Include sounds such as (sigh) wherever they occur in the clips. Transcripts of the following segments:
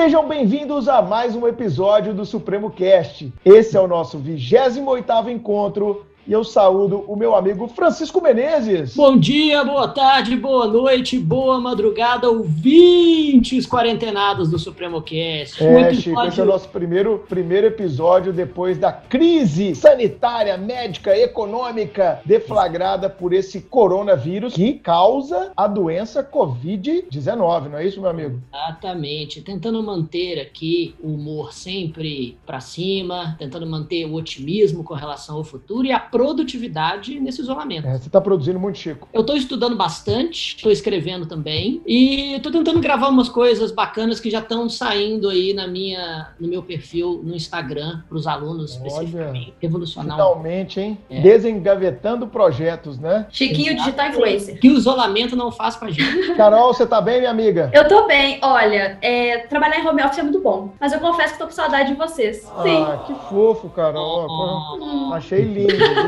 Sejam bem-vindos a mais um episódio do Supremo Cast. Esse é o nosso 28º encontro e eu saúdo o meu amigo Francisco Menezes. Bom dia, boa tarde, boa noite, boa madrugada, ouvintes quarentenados do Supremo Cast. É, episódio... Chico, esse é o nosso primeiro, primeiro episódio depois da crise sanitária, médica, econômica deflagrada por esse coronavírus que causa a doença Covid-19, não é isso, meu amigo? Exatamente. Tentando manter aqui o humor sempre para cima, tentando manter o otimismo com relação ao futuro e a produtividade nesse isolamento. É, você está produzindo muito, Chico. Eu estou estudando bastante, estou escrevendo também e estou tentando gravar umas coisas bacanas que já estão saindo aí na minha, no meu perfil no Instagram para os alunos Olha, especificamente. Revolucionar. Finalmente, hein? É. Desengavetando projetos, né? Chiquinho Digital Influencer. Que o isolamento não faz pra gente. (laughs) Carol, você tá bem, minha amiga? Eu tô bem. Olha, é, trabalhar em home office é muito bom, mas eu confesso que tô com saudade de vocês. Ah, Sim. que fofo, Carol. Oh. Achei lindo.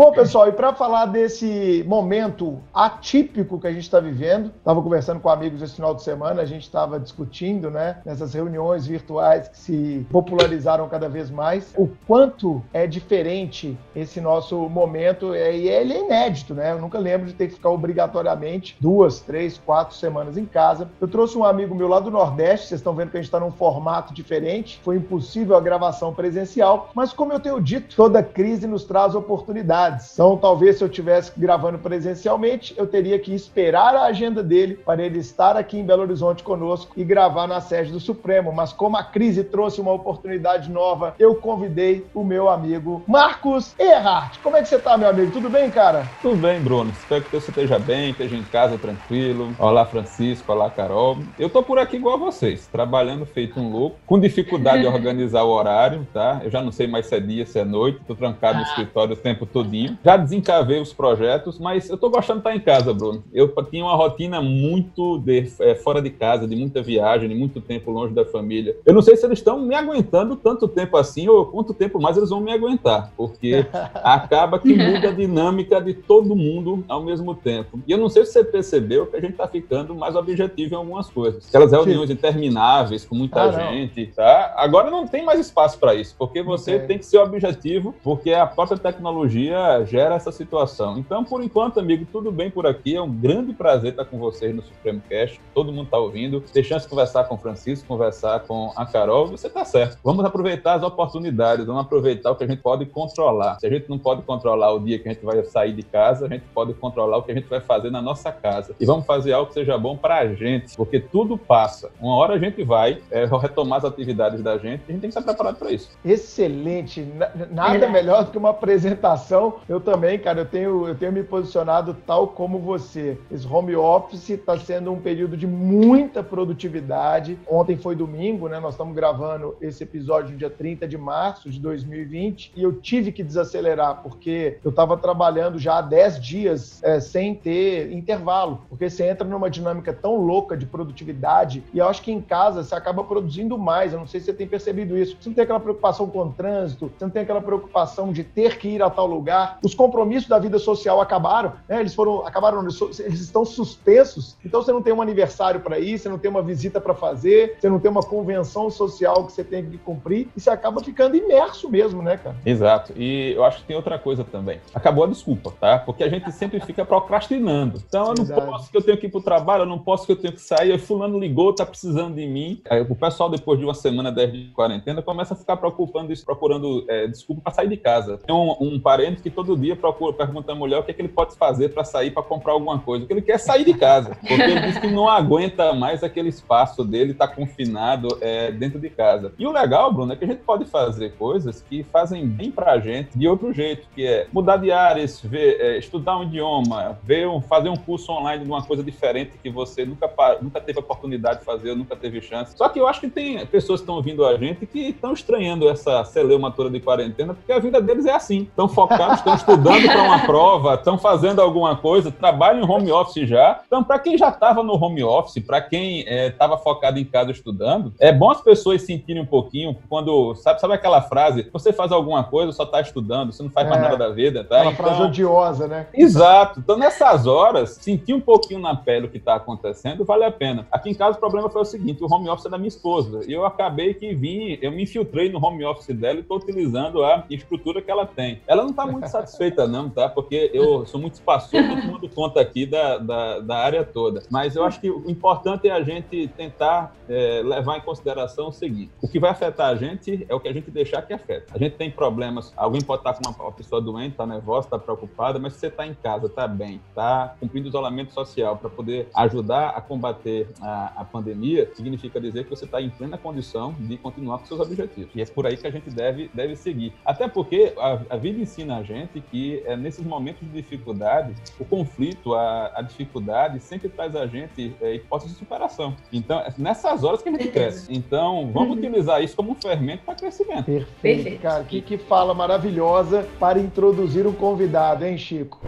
Bom, pessoal, e para falar desse momento atípico que a gente está vivendo, estava conversando com amigos esse final de semana, a gente estava discutindo, né, nessas reuniões virtuais que se popularizaram cada vez mais, o quanto é diferente esse nosso momento, e ele é inédito, né? Eu nunca lembro de ter que ficar obrigatoriamente duas, três, quatro semanas em casa. Eu trouxe um amigo meu lá do Nordeste, vocês estão vendo que a gente está num formato diferente, foi impossível a gravação presencial, mas como eu tenho dito, toda crise nos traz oportunidades. Então, talvez se eu estivesse gravando presencialmente, eu teria que esperar a agenda dele para ele estar aqui em Belo Horizonte conosco e gravar na sede do Supremo. Mas como a crise trouxe uma oportunidade nova, eu convidei o meu amigo Marcos Erhardt. Como é que você está, meu amigo? Tudo bem, cara? Tudo bem, Bruno. Espero que você esteja bem, esteja em casa tranquilo. Olá, Francisco. Olá, Carol. Eu tô por aqui igual a vocês, trabalhando feito um louco, com dificuldade de organizar o horário, tá? Eu já não sei mais se é dia, se é noite, tô trancado no ah. escritório o tempo todinho. Já desencavei os projetos, mas eu tô gostando de estar em casa, Bruno. Eu tinha uma rotina muito de, é, fora de casa, de muita viagem, de muito tempo longe da família. Eu não sei se eles estão me aguentando tanto tempo assim ou quanto tempo mais eles vão me aguentar, porque (laughs) acaba que muda a dinâmica de todo mundo ao mesmo tempo. E eu não sei se você percebeu que a gente tá ficando mais objetivo em algumas coisas. Aquelas reuniões Sim. intermináveis com muita ah, gente, tá? Agora não tem mais espaço para isso, porque você tem que ser objetivo porque a própria tecnologia gera essa situação. Então, por enquanto, amigo, tudo bem por aqui. É um grande prazer estar com vocês no Supremo Cast. Todo mundo está ouvindo. Ter chance de conversar com o Francisco, conversar com a Carol. Você está certo. Vamos aproveitar as oportunidades, vamos aproveitar o que a gente pode controlar. Se a gente não pode controlar o dia que a gente vai sair de casa, a gente pode controlar o que a gente vai fazer na nossa casa. E vamos fazer algo que seja bom para a gente, porque tudo passa. Uma hora a gente vai é, retomar as atividades da gente e a gente tem que estar preparado para isso. Excelente. Nada melhor do que uma apresentação. Eu também, cara, eu tenho, eu tenho me posicionado tal como você. Esse home office está sendo um período de muita produtividade. Ontem foi domingo, né? Nós estamos gravando esse episódio no dia 30 de março de 2020 e eu tive que desacelerar porque eu estava trabalhando já há 10 dias é, sem ter intervalo, porque você entra numa dinâmica tão louca de produtividade e eu acho que em casa você acaba produzindo mais. Eu não sei se você tem percebido isso. Você não tem aquela preocupação com o trânsito, você não tem aquela preocupação de ter que ir a tal lugar. Os compromissos da vida social acabaram, né? Eles foram, acabaram, eles estão suspensos. Então você não tem um aniversário para ir, você não tem uma visita para fazer, você não tem uma convenção social que você tem que cumprir e você acaba ficando imerso mesmo, né, cara? Exato. E eu acho que tem outra coisa também. Acabou a desculpa, tá? Porque a gente sempre fica procrastinando. Então eu não Exato. posso que eu tenho que ir pro trabalho, eu não posso que eu tenho que sair, fulano ligou, tá precisando de mim. Aí, o pessoal depois de uma semana, 10 de quarentena, começa a ficar preocupando isso, procurando é, desculpa para sair de casa. Tem um, um, parente que todo dia procura, pergunta à mulher o que, é que ele pode fazer para sair para comprar alguma coisa. Porque ele quer sair de casa. Porque ele diz que não aguenta mais aquele espaço dele, tá confinado é, dentro de casa. E o legal, Bruno, é que a gente pode fazer coisas que fazem bem para a gente de outro jeito, que é mudar de áreas, ver, é, estudar um idioma, ver um, fazer um curso online de uma coisa diferente que você nunca, nunca teve oportunidade de fazer, nunca teve chance. Só que eu acho que tem pessoas que estão ouvindo a gente que estão estranhando essa celeuma toda de quarentena, porque a vida deles é assim. Estão focados estão estudando para uma prova, estão fazendo alguma coisa, trabalham em home office já. Então, para quem já estava no home office, para quem estava é, focado em casa estudando, é bom as pessoas sentirem um pouquinho quando, sabe, sabe aquela frase, você faz alguma coisa, só está estudando, você não faz é, mais nada da vida, tá? Uma então, frase odiosa, né? Exato. Então, nessas horas, sentir um pouquinho na pele o que está acontecendo vale a pena. Aqui em casa o problema foi o seguinte, o home office é da minha esposa, e eu acabei que vim, eu me infiltrei no home office dela e estou utilizando a estrutura que ela tem. Ela não está muito satisfeita não, tá? Porque eu sou muito espaçoso, eu tomando conta aqui da, da, da, área toda. Mas eu acho que o importante é a gente tentar é, levar em consideração o seguinte, o que vai afetar a gente é o que a gente deixar que afeta. A gente tem problemas, alguém pode estar com uma, uma pessoa doente, está nervosa, está preocupada, mas se você está em casa, está bem, está cumprindo isolamento social para poder ajudar a combater a, a pandemia, significa dizer que você está em plena condição de continuar com seus objetivos. E é por aí que a gente deve, deve seguir. Até porque a, a vida ensina a gente que é, nesses momentos de dificuldade, o conflito, a, a dificuldade sempre traz a gente é, hipótese de superação. Então, é nessas horas que a gente cresce. Então, vamos uhum. utilizar isso como um fermento para crescimento. Perfeito, Perfeito. cara. Que, que fala maravilhosa para introduzir um convidado, hein, Chico?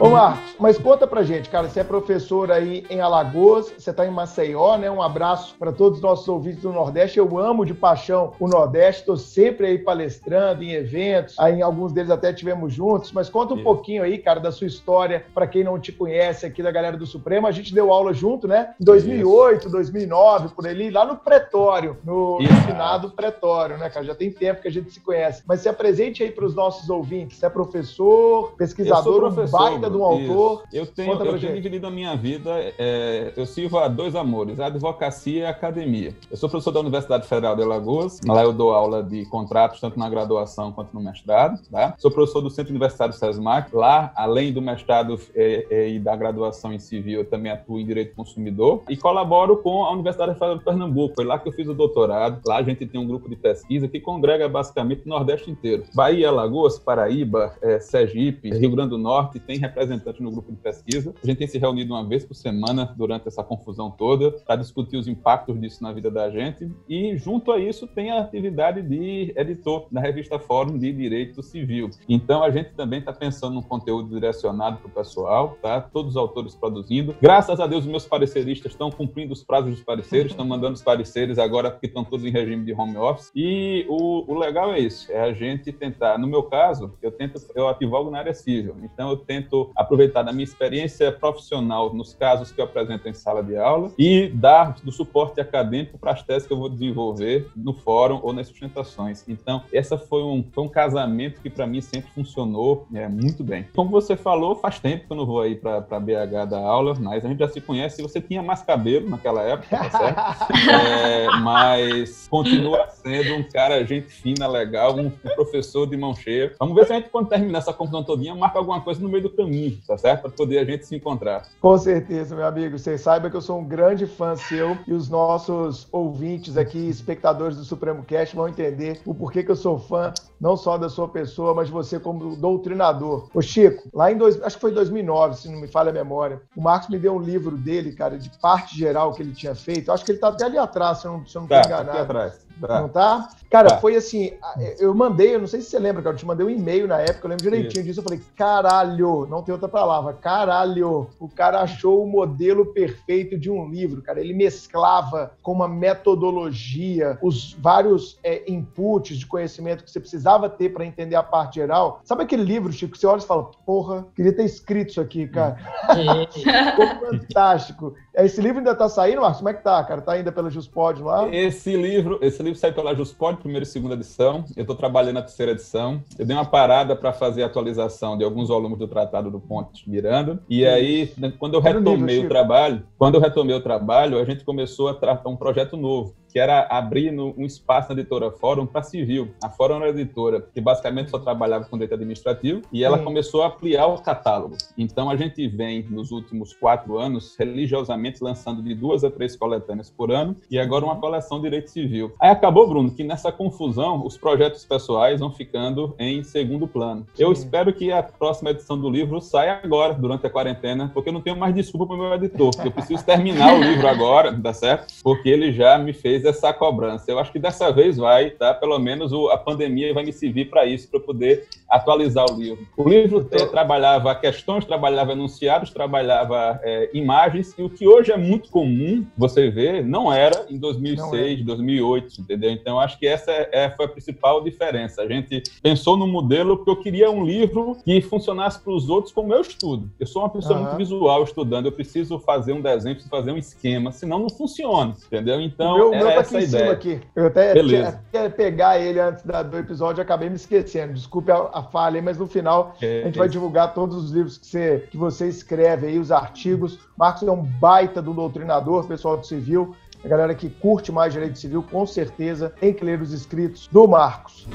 Ô Marcos, mas conta pra gente, cara, você é professor aí em Alagoas, você tá em Maceió, né? Um abraço para todos os nossos ouvintes do Nordeste. Eu amo de paixão o Nordeste, tô sempre aí palestrando em eventos, aí em alguns deles até tivemos juntos, mas conta um Isso. pouquinho aí, cara, da sua história para quem não te conhece aqui da galera do Supremo. A gente deu aula junto, né? Em 2008, Isso. 2009, por ali, lá no Pretório, no finado Pretório, né, cara? Já tem tempo que a gente se conhece. Mas se apresente aí para os nossos ouvintes. Você é professor, pesquisador, professor, um baita de um autor. Eu tenho, eu tenho dividido a minha vida, é, eu sirvo a dois amores, a advocacia e a academia. Eu sou professor da Universidade Federal de Alagoas, lá eu dou aula de contratos, tanto na graduação quanto no mestrado. Tá? Sou professor do Centro Universitário SESMAC, lá, além do mestrado é, é, e da graduação em civil, eu também atuo em Direito Consumidor e colaboro com a Universidade Federal de Pernambuco, foi lá que eu fiz o doutorado. Lá a gente tem um grupo de pesquisa que congrega basicamente o Nordeste inteiro. Bahia, Alagoas, Paraíba, é, Sergipe, Rio Grande do Norte, tem representante no grupo de pesquisa. A gente tem se reunido uma vez por semana durante essa confusão toda para discutir os impactos disso na vida da gente. E junto a isso tem a atividade de editor na revista Fórum de Direito Civil. Então a gente também está pensando num conteúdo direcionado para o pessoal, tá? Todos os autores produzindo. Graças a Deus, os meus pareceristas estão cumprindo os prazos dos pareceres, estão mandando os pareceres agora porque estão todos em regime de home office. E o, o legal é isso, é a gente tentar. No meu caso, eu tento, eu ativo na área civil. Então eu tento aproveitar da minha experiência profissional nos casos que eu apresento em sala de aula e dar do suporte acadêmico para as teses que eu vou desenvolver no fórum ou nas sustentações. Então, essa foi um, foi um casamento que para mim sempre funcionou é, muito bem. Como você falou, faz tempo que eu não vou aí para BH dar aula, mas a gente já se conhece. Você tinha mais cabelo naquela época, tá certo? (laughs) é, mas continua sendo um cara, gente fina, legal, um, um professor de mão cheia. Vamos ver se a gente, quando terminar essa confusão todinha, marca alguma coisa no meio do caminho, tá certo? Para poder a gente se encontrar. Com certeza, meu amigo. Você saiba que eu sou um grande fã seu e os nossos ouvintes aqui, espectadores do Supremo Cast, vão entender o porquê que eu sou fã, não só da sua pessoa, mas você como doutrinador. Ô Chico, lá em dois, acho que foi 2009, se não me falha a memória, o Marcos me deu um livro dele, cara, de parte geral que ele tinha feito. Acho que ele tá até ali atrás, se eu não, se eu não tá, enganado. Aqui atrás. Tá. Não tá? Cara, tá. foi assim, eu mandei, eu não sei se você lembra, cara, eu te mandei um e-mail na época, eu lembro direitinho Isso. disso, eu falei, caralho, não tem outra palavra, caralho, o cara achou o modelo perfeito de um livro, cara, ele mesclava com uma metodologia, os vários é, inputs de conhecimento que você precisava ter para entender a parte geral. Sabe aquele livro, Chico, que você olha e fala, porra, queria ter escrito isso aqui, cara. (laughs) Ficou fantástico. Esse livro ainda tá saindo, Marcos? Como é que tá, cara? Tá ainda pela Juspod lá? Esse livro, esse livro sai pela Juspod, primeira e segunda edição. Eu estou trabalhando na terceira edição. Eu dei uma parada para fazer a atualização de alguns volumes do Tratado do Ponte Miranda. E aí, quando eu retomei livro, o trabalho, quando eu retomei o trabalho, a gente começou a tratar um projeto novo que era abrir um espaço na editora Fórum para civil. A Fórum era uma editora que basicamente só trabalhava com direito administrativo e ela Sim. começou a ampliar o catálogo. Então a gente vem nos últimos quatro anos religiosamente lançando de duas a três coletâneas por ano e agora uma coleção de direito civil. Aí acabou, Bruno, que nessa confusão os projetos pessoais vão ficando em segundo plano. Sim. Eu espero que a próxima edição do livro saia agora, durante a quarentena, porque eu não tenho mais desculpa para o meu editor. Eu preciso terminar o livro agora, tá certo? Porque ele já me fez fez essa cobrança. Eu acho que dessa vez vai, tá? Pelo menos o, a pandemia vai me servir para isso, para poder atualizar o livro. O livro é, trabalhava questões, trabalhava enunciados, trabalhava é, imagens, e o que hoje é muito comum você ver, não era em 2006, 2008, entendeu? Então, acho que essa é, é, foi a principal diferença. A gente pensou no modelo porque eu queria um livro que funcionasse para os outros como eu estudo. Eu sou uma pessoa uhum. muito visual estudando, eu preciso fazer um desenho, preciso fazer um esquema, senão não funciona, entendeu? Então, meu, meu tá aqui em cima aqui. Eu até queria pegar ele antes da, do episódio, acabei me esquecendo. Desculpe a, a falha aí, mas no final é, a gente vai divulgar todos os livros que você, que você escreve aí, os artigos. Marcos é um baita do doutrinador, pessoal do civil. A galera que curte mais direito civil, com certeza tem que ler os escritos do Marcos.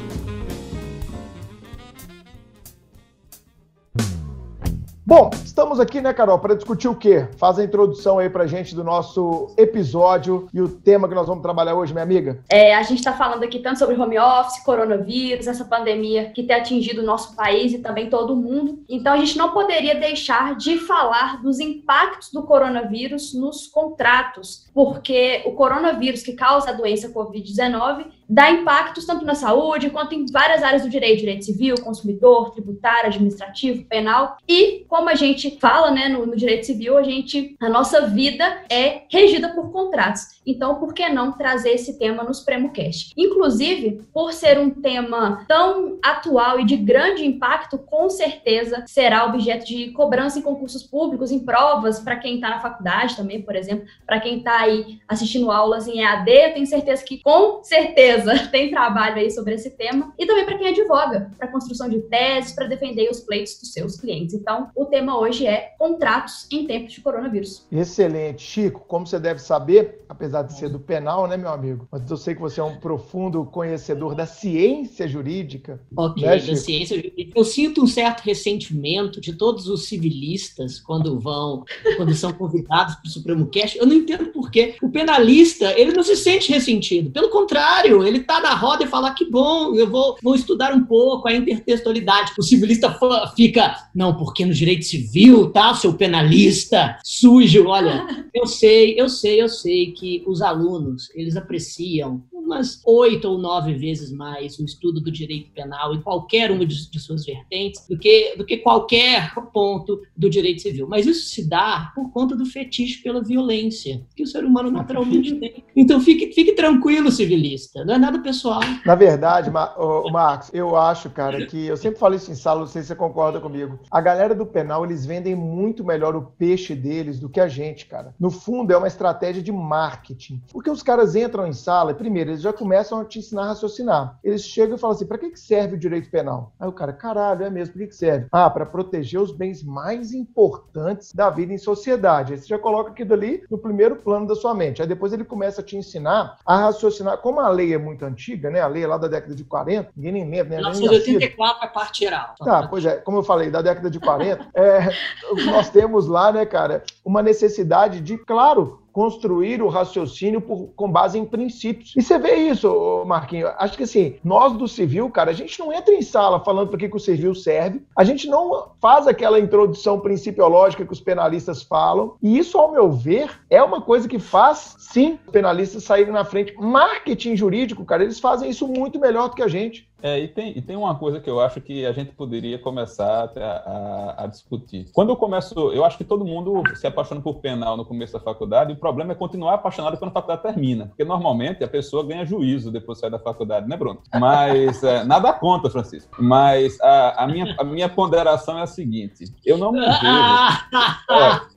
Bom, estamos aqui, né, Carol, para discutir o quê? Faz a introdução aí pra gente do nosso episódio e o tema que nós vamos trabalhar hoje, minha amiga. É, a gente está falando aqui tanto sobre home office, coronavírus, essa pandemia que tem atingido o nosso país e também todo o mundo. Então, a gente não poderia deixar de falar dos impactos do coronavírus nos contratos, porque o coronavírus que causa a doença Covid-19 dá impactos tanto na saúde quanto em várias áreas do direito, direito civil, consumidor, tributário, administrativo, penal. E como a gente fala, né, no, no, direito civil, a gente, a nossa vida é regida por contratos. Então, por que não trazer esse tema nos PremoCast? Inclusive, por ser um tema tão atual e de grande impacto, com certeza será objeto de cobrança em concursos públicos, em provas, para quem está na faculdade também, por exemplo, para quem está aí assistindo aulas em EAD, eu tenho certeza que, com certeza, certeza (laughs) tem trabalho aí sobre esse tema. E também para quem advoga, para construção de teses, para defender os pleitos dos seus clientes. Então, o tema hoje é contratos em tempos de coronavírus. Excelente. Chico, como você deve saber, apesar de ser do penal, né, meu amigo? Mas eu sei que você é um profundo conhecedor da ciência jurídica. Ok, né, da ciência jurídica. Eu sinto um certo ressentimento de todos os civilistas quando vão, quando são convidados para o Supremo Cast. Eu não entendo por quê. O penalista, ele não se sente ressentido. Pelo contrário, ele tá na roda e fala que bom, eu vou, vou estudar um pouco a intertextualidade. O civilista fica, não, porque no direito civil, tá, seu penalista sujo. Olha, (laughs) eu sei, eu sei, eu sei que os alunos, eles apreciam umas oito ou nove vezes mais o estudo do direito penal em qualquer uma de, de, suas vertentes do que, do que qualquer ponto do direito civil. Mas isso se dá por conta do fetiche pela violência que o ser humano naturalmente (laughs) tem. Então fique, fique tranquilo, civilista, não é nada pessoal. Na verdade, o Marcos, eu acho, cara, que eu sempre falo isso em sala, não sei se você concorda comigo. A galera do penal, eles vendem muito melhor o peixe deles do que a gente, cara. No fundo, é uma estratégia de marketing. Porque os caras entram em sala e, primeiro, eles já começam a te ensinar a raciocinar. Eles chegam e falam assim: para que, que serve o direito penal? Aí o cara, caralho, é mesmo, para que, que serve? Ah, para proteger os bens mais importantes da vida em sociedade. Aí você já coloca aquilo ali no primeiro plano da sua mente. Aí depois ele começa a te ensinar a raciocinar. Como a lei é muito antiga, né? A lei é lá da década de 40, ninguém nem lembra, né? 1984 é parte geral. Tá, pois é, como eu falei, da década de 40, é, (laughs) nós temos lá, né, cara, uma necessidade de, claro, construir o raciocínio por, com base em princípios. E você vê isso, Marquinhos. Acho que assim, nós do civil, cara, a gente não entra em sala falando para que, que o civil serve, a gente não faz aquela introdução principiológica que os penalistas falam. E isso, ao meu ver, é uma coisa que faz, sim, penalistas saírem na frente. Marketing jurídico, cara, eles fazem isso muito melhor do que a gente. É, e tem, e tem uma coisa que eu acho que a gente poderia começar a, a, a, discutir. Quando eu começo, eu acho que todo mundo se apaixona por penal no começo da faculdade, e o problema é continuar apaixonado quando a faculdade termina. Porque normalmente a pessoa ganha juízo depois de sair da faculdade, né, Bruno? Mas, é, nada conta, Francisco. Mas a, a, minha, a minha ponderação é a seguinte: eu não me vejo. (laughs)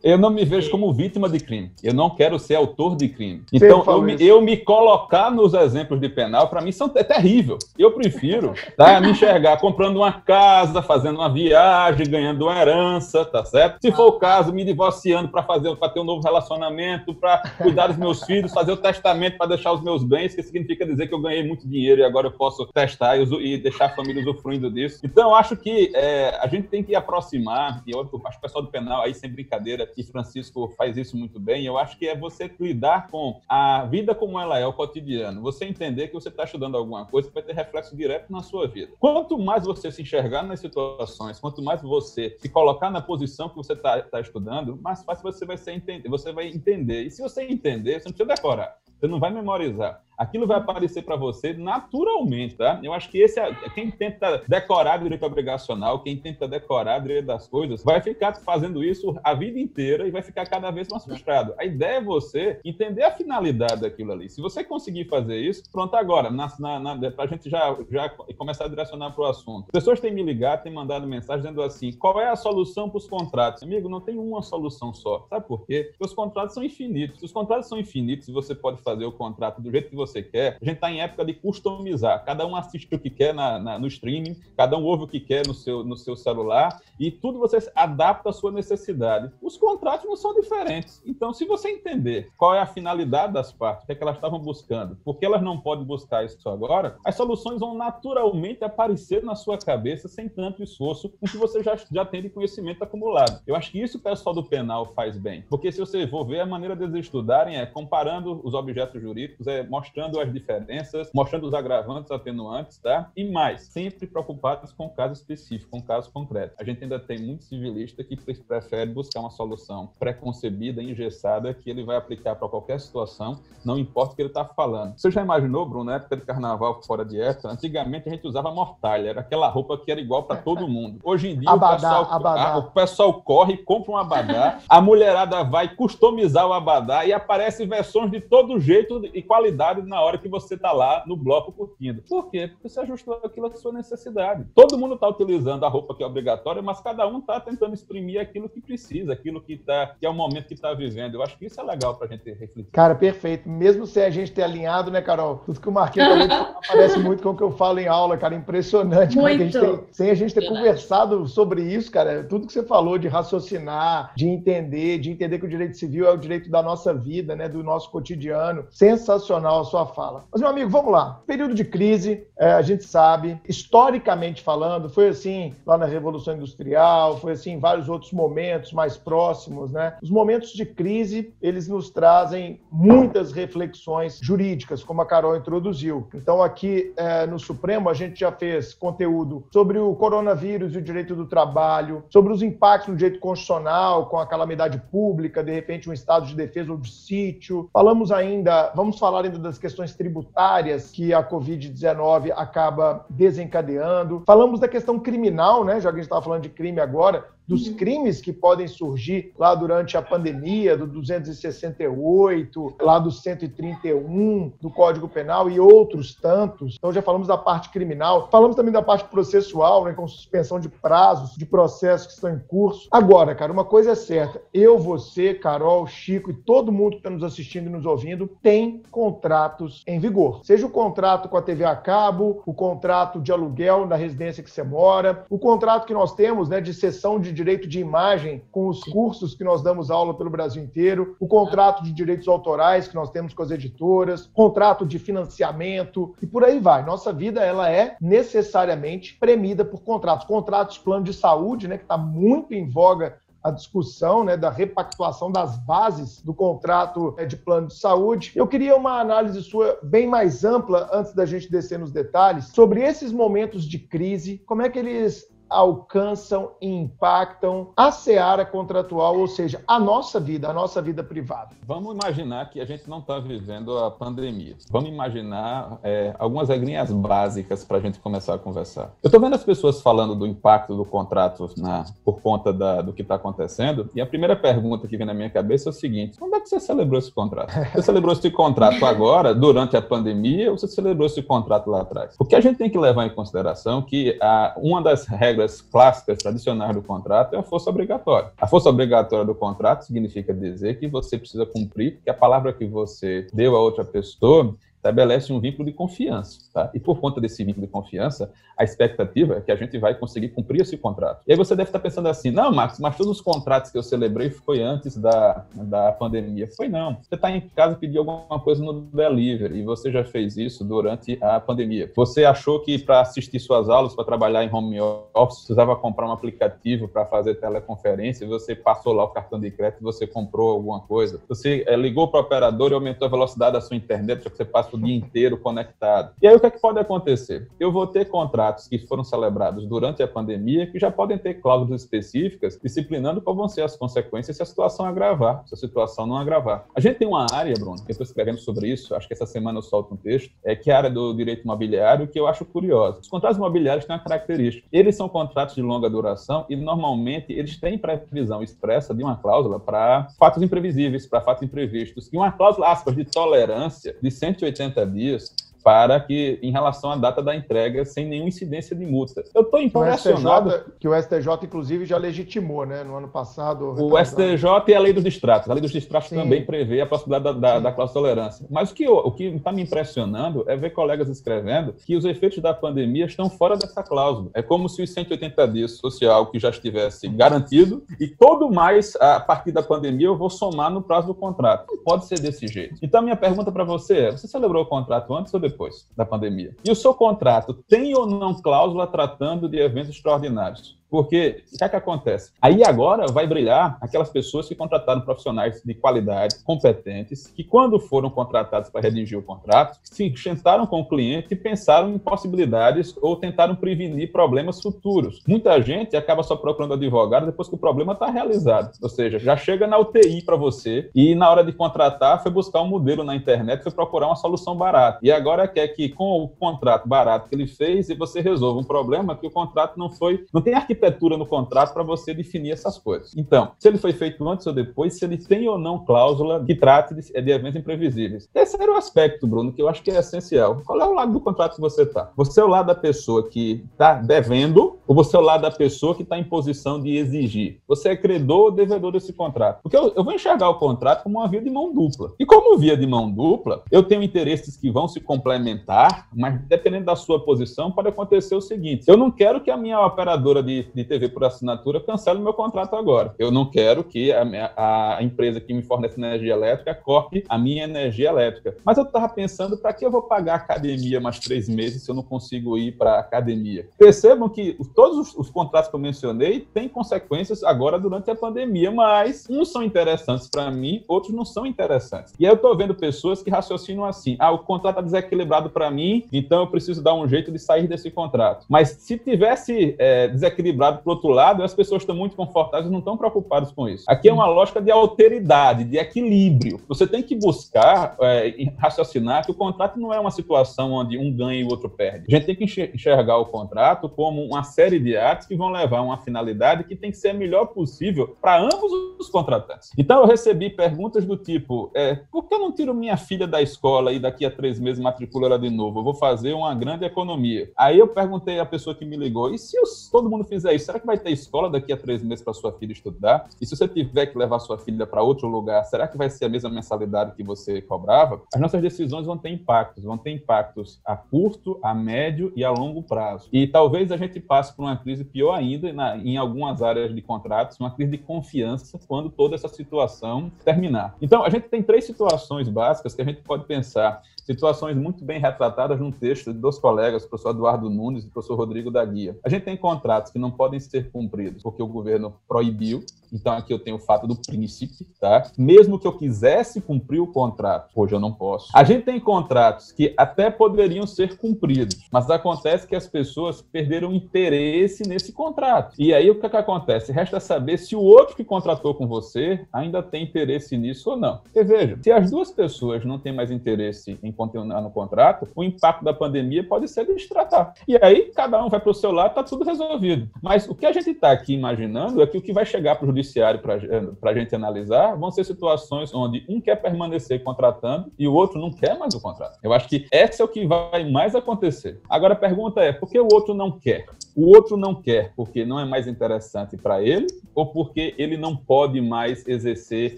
É, eu não me vejo como vítima de crime. Eu não quero ser autor de crime. Então, eu me, eu me colocar nos exemplos de penal, para mim, são, é terrível. Eu prefiro prefiro tá, me enxergar comprando uma casa, fazendo uma viagem, ganhando uma herança, tá certo? Se for o caso, me divorciando para fazer, para ter um novo relacionamento, para cuidar dos meus filhos, fazer o testamento para deixar os meus bens, que significa dizer que eu ganhei muito dinheiro e agora eu posso testar e, e deixar a família usufruindo disso. Então, acho que é, a gente tem que aproximar, e eu acho que o pessoal do penal aí, sem brincadeira, e Francisco faz isso muito bem, eu acho que é você lidar com a vida como ela é, o cotidiano. Você entender que você está estudando alguma coisa que vai ter reflexo direto na sua vida. Quanto mais você se enxergar nas situações, quanto mais você se colocar na posição que você está tá estudando, mais fácil você vai ser entender, você vai entender. E se você entender, você não precisa decorar. Você não vai memorizar aquilo vai aparecer para você naturalmente, tá? Eu acho que esse é quem tenta decorar direito obrigacional, quem tenta decorar direito das coisas, vai ficar fazendo isso a vida inteira e vai ficar cada vez mais frustrado. A ideia é você entender a finalidade daquilo ali. Se você conseguir fazer isso, pronto, agora, na, na, na, gente já, já começar a direcionar para o assunto. Pessoas têm me ligado, têm mandado mensagem dizendo assim: qual é a solução para os contratos? Amigo, não tem uma solução só. Sabe por quê? Porque os contratos são infinitos. Se os contratos são infinitos você pode fazer o contrato do jeito que você você quer. A gente está em época de customizar. Cada um assiste o que quer na, na, no streaming, cada um ouve o que quer no seu, no seu celular e tudo você adapta à sua necessidade. Os contratos não são diferentes. Então, se você entender qual é a finalidade das partes, o que, é que elas estavam buscando, por que elas não podem buscar isso agora, as soluções vão naturalmente aparecer na sua cabeça sem tanto esforço, com que você já, já tem de conhecimento acumulado. Eu acho que isso o pessoal do penal faz bem. Porque se você for ver, a maneira deles estudarem é comparando os objetos jurídicos, é mostrando mostrando as diferenças, mostrando os agravantes, atenuantes, tá? E mais, sempre preocupados com o caso específico, com o caso concreto. A gente ainda tem muito civilista que prefere buscar uma solução preconcebida, engessada, que ele vai aplicar para qualquer situação, não importa o que ele está falando. Você já imaginou, Bruno, na época de carnaval fora de época, antigamente a gente usava mortalha, era aquela roupa que era igual para todo mundo. Hoje em dia abadá, o, pessoal, abadá. Ah, o pessoal corre, compra um abadá, a mulherada vai customizar o abadá e aparece versões de todo jeito e qualidade na hora que você está lá no bloco curtindo. Por quê? Porque você ajustou aquilo à sua necessidade. Todo mundo está utilizando a roupa que é obrigatória, mas cada um está tentando exprimir aquilo que precisa, aquilo que, tá, que é o momento que está vivendo. Eu acho que isso é legal para a gente refletir. Cara, perfeito. Mesmo sem a gente ter alinhado, né, Carol? Tudo que o Marquinhos falou (laughs) parece muito com o que eu falo em aula, cara. Impressionante. Muito. A gente tem, sem a gente ter Verdade. conversado sobre isso, cara, tudo que você falou de raciocinar, de entender, de entender que o direito civil é o direito da nossa vida, né, do nosso cotidiano. Sensacional sua fala. Mas, meu amigo, vamos lá. Período de crise, é, a gente sabe, historicamente falando, foi assim lá na Revolução Industrial, foi assim em vários outros momentos mais próximos, né? Os momentos de crise, eles nos trazem muitas reflexões jurídicas, como a Carol introduziu. Então, aqui é, no Supremo, a gente já fez conteúdo sobre o coronavírus e o direito do trabalho, sobre os impactos no direito constitucional, com a calamidade pública, de repente um estado de defesa ou de sítio. Falamos ainda, vamos falar ainda das questões questões tributárias que a Covid-19 acaba desencadeando. Falamos da questão criminal, né? Já que a gente estava falando de crime agora, dos uhum. crimes que podem surgir lá durante a pandemia, do 268, lá do 131 do Código Penal e outros tantos. Então já falamos da parte criminal, falamos também da parte processual, né, com suspensão de prazos, de processos que estão em curso. Agora, cara, uma coisa é certa, eu, você, Carol, Chico e todo mundo que está nos assistindo e nos ouvindo tem contratos em vigor. Seja o contrato com a TV a cabo, o contrato de aluguel da residência que você mora, o contrato que nós temos, né, de cessão de direito de imagem com os cursos que nós damos aula pelo Brasil inteiro, o contrato de direitos autorais que nós temos com as editoras, contrato de financiamento e por aí vai. Nossa vida ela é necessariamente premida por contratos, contratos plano de saúde, né, que está muito em voga a discussão né, da repactuação das bases do contrato né, de plano de saúde. Eu queria uma análise sua bem mais ampla, antes da gente descer nos detalhes, sobre esses momentos de crise, como é que eles alcançam e impactam a seara contratual, ou seja, a nossa vida, a nossa vida privada. Vamos imaginar que a gente não está vivendo a pandemia. Vamos imaginar é, algumas regrinhas básicas para a gente começar a conversar. Eu estou vendo as pessoas falando do impacto do contrato na, por conta da, do que está acontecendo, e a primeira pergunta que vem na minha cabeça é o seguinte: quando é que você celebrou esse contrato? Você celebrou esse contrato agora, durante a pandemia, ou você celebrou esse contrato lá atrás? O que a gente tem que levar em consideração que a, uma das regras regras clássicas, tradicionais do contrato é a força obrigatória. A força obrigatória do contrato significa dizer que você precisa cumprir, que a palavra que você deu a outra pessoa estabelece um vínculo de confiança. Tá? E por conta desse vínculo de confiança, a expectativa é que a gente vai conseguir cumprir esse contrato. E aí você deve estar pensando assim, não, Max, mas todos os contratos que eu celebrei foi antes da, da pandemia. Foi não. Você está em casa e pediu alguma coisa no delivery e você já fez isso durante a pandemia. Você achou que para assistir suas aulas, para trabalhar em home office, precisava comprar um aplicativo para fazer teleconferência você passou lá o cartão de crédito você comprou alguma coisa. Você é, ligou para o operador e aumentou a velocidade da sua internet, já que você passa o dia inteiro conectado. E aí o que, é que pode acontecer? Eu vou ter contratos que foram celebrados durante a pandemia que já podem ter cláusulas específicas disciplinando qual vão ser as consequências se a situação agravar, se a situação não agravar. A gente tem uma área, Bruno, que eu estou escrevendo sobre isso, acho que essa semana eu solto um texto, é que é a área do direito imobiliário, que eu acho curiosa. Os contratos imobiliários têm uma característica. Eles são contratos de longa duração e, normalmente, eles têm previsão expressa de uma cláusula para fatos imprevisíveis, para fatos imprevistos. E uma cláusula, aspas, de tolerância de 180 dias para que, em relação à data da entrega, sem nenhuma incidência de multa. Eu estou impressionado. O STJ, que o STJ, inclusive, já legitimou, né, no ano passado. O STJ e a lei dos distratos. A lei dos distratos Sim. também prevê a possibilidade da, da, da cláusula de tolerância. Mas o que o que está me impressionando é ver colegas escrevendo que os efeitos da pandemia estão fora dessa cláusula. É como se os 180 dias social que já estivesse garantido e todo mais a partir da pandemia eu vou somar no prazo do contrato. Não pode ser desse jeito. Então, minha pergunta para você é: você celebrou o contrato antes ou depois? Depois da pandemia. E o seu contrato tem ou não cláusula tratando de eventos extraordinários? Porque o que, é que acontece? Aí agora vai brilhar aquelas pessoas que contrataram profissionais de qualidade, competentes, que quando foram contratados para redigir o contrato, se sentaram com o cliente e pensaram em possibilidades ou tentaram prevenir problemas futuros. Muita gente acaba só procurando advogado depois que o problema está realizado. Ou seja, já chega na UTI para você e na hora de contratar foi buscar um modelo na internet, foi procurar uma solução barata. E agora quer que com o contrato barato que ele fez, você resolva um problema que o contrato não foi, não tem arquitetura no contrato para você definir essas coisas. Então, se ele foi feito antes ou depois, se ele tem ou não cláusula que trate de, de eventos imprevisíveis. Terceiro aspecto, Bruno, que eu acho que é essencial. Qual é o lado do contrato que você está? Você é o lado da pessoa que está devendo ou você é o lado da pessoa que está em posição de exigir? Você é credor ou devedor desse contrato? Porque eu, eu vou enxergar o contrato como uma via de mão dupla. E como via de mão dupla, eu tenho interesses que vão se complementar, mas dependendo da sua posição, pode acontecer o seguinte: eu não quero que a minha operadora de, de TV por assinatura cancele o meu contrato agora. Eu não quero que a, minha, a empresa que me fornece energia elétrica corte a minha energia elétrica. Mas eu estava pensando, para que eu vou pagar academia mais três meses se eu não consigo ir para a academia? Percebam que todos os, os, contratos que eu mencionei têm consequências agora durante a pandemia, mas uns são interessantes para mim, outros não são interessantes. E aí eu estou vendo pessoas que raciocinam assim: ah, o contrato está desequilibrado para mim, então eu preciso dar um jeito de sair desse contrato. Mas se tivesse é, desequilibrado equilibrado para outro lado, as pessoas estão muito confortáveis não estão preocupadas com isso. Aqui é uma lógica de alteridade, de equilíbrio. Você tem que buscar é, raciocinar que o contrato não é uma situação onde um ganha e o outro perde. A gente tem que enxergar o contrato como uma série de atos que vão levar a uma finalidade que tem que ser a melhor possível para ambos os contratantes. Então, eu recebi perguntas do tipo: é, por que eu não tiro minha filha da escola e daqui a três meses matricula ela de novo? Eu vou fazer uma grande economia. Aí eu perguntei à pessoa que me ligou: e se todo mundo fizer isso? será que vai ter escola daqui a três meses para sua filha estudar? E se você tiver que levar sua filha para outro lugar, será que vai ser a mesma mensalidade que você cobrava? As nossas decisões vão ter impactos, vão ter impactos a curto, a médio e a longo prazo. E talvez a gente passe por uma crise pior ainda na, em algumas áreas de contratos, uma crise de confiança quando toda essa situação terminar. Então, a gente tem três situações básicas que a gente pode pensar situações muito bem retratadas num texto de dois colegas, o professor Eduardo Nunes e o professor Rodrigo da Guia. A gente tem contratos que não podem ser cumpridos porque o governo proibiu, então aqui eu tenho o fato do príncipe, tá? Mesmo que eu quisesse cumprir o contrato, hoje eu não posso. A gente tem contratos que até poderiam ser cumpridos, mas acontece que as pessoas perderam interesse nesse contrato. E aí o que, é que acontece? Resta saber se o outro que contratou com você ainda tem interesse nisso ou não. Porque veja, se as duas pessoas não têm mais interesse em continuar no contrato, o impacto da pandemia pode ser destratar. E aí cada um vai para o seu lado, está tudo resolvido. Mas o que a gente está aqui imaginando é que o que vai chegar para o judiciário para a gente analisar vão ser situações onde um quer permanecer contratando e o outro não quer mais o contrato. Eu acho que esse é o que vai mais acontecer. Agora a pergunta é, por que o outro não quer? O outro não quer porque não é mais interessante para ele ou porque ele não pode mais exercer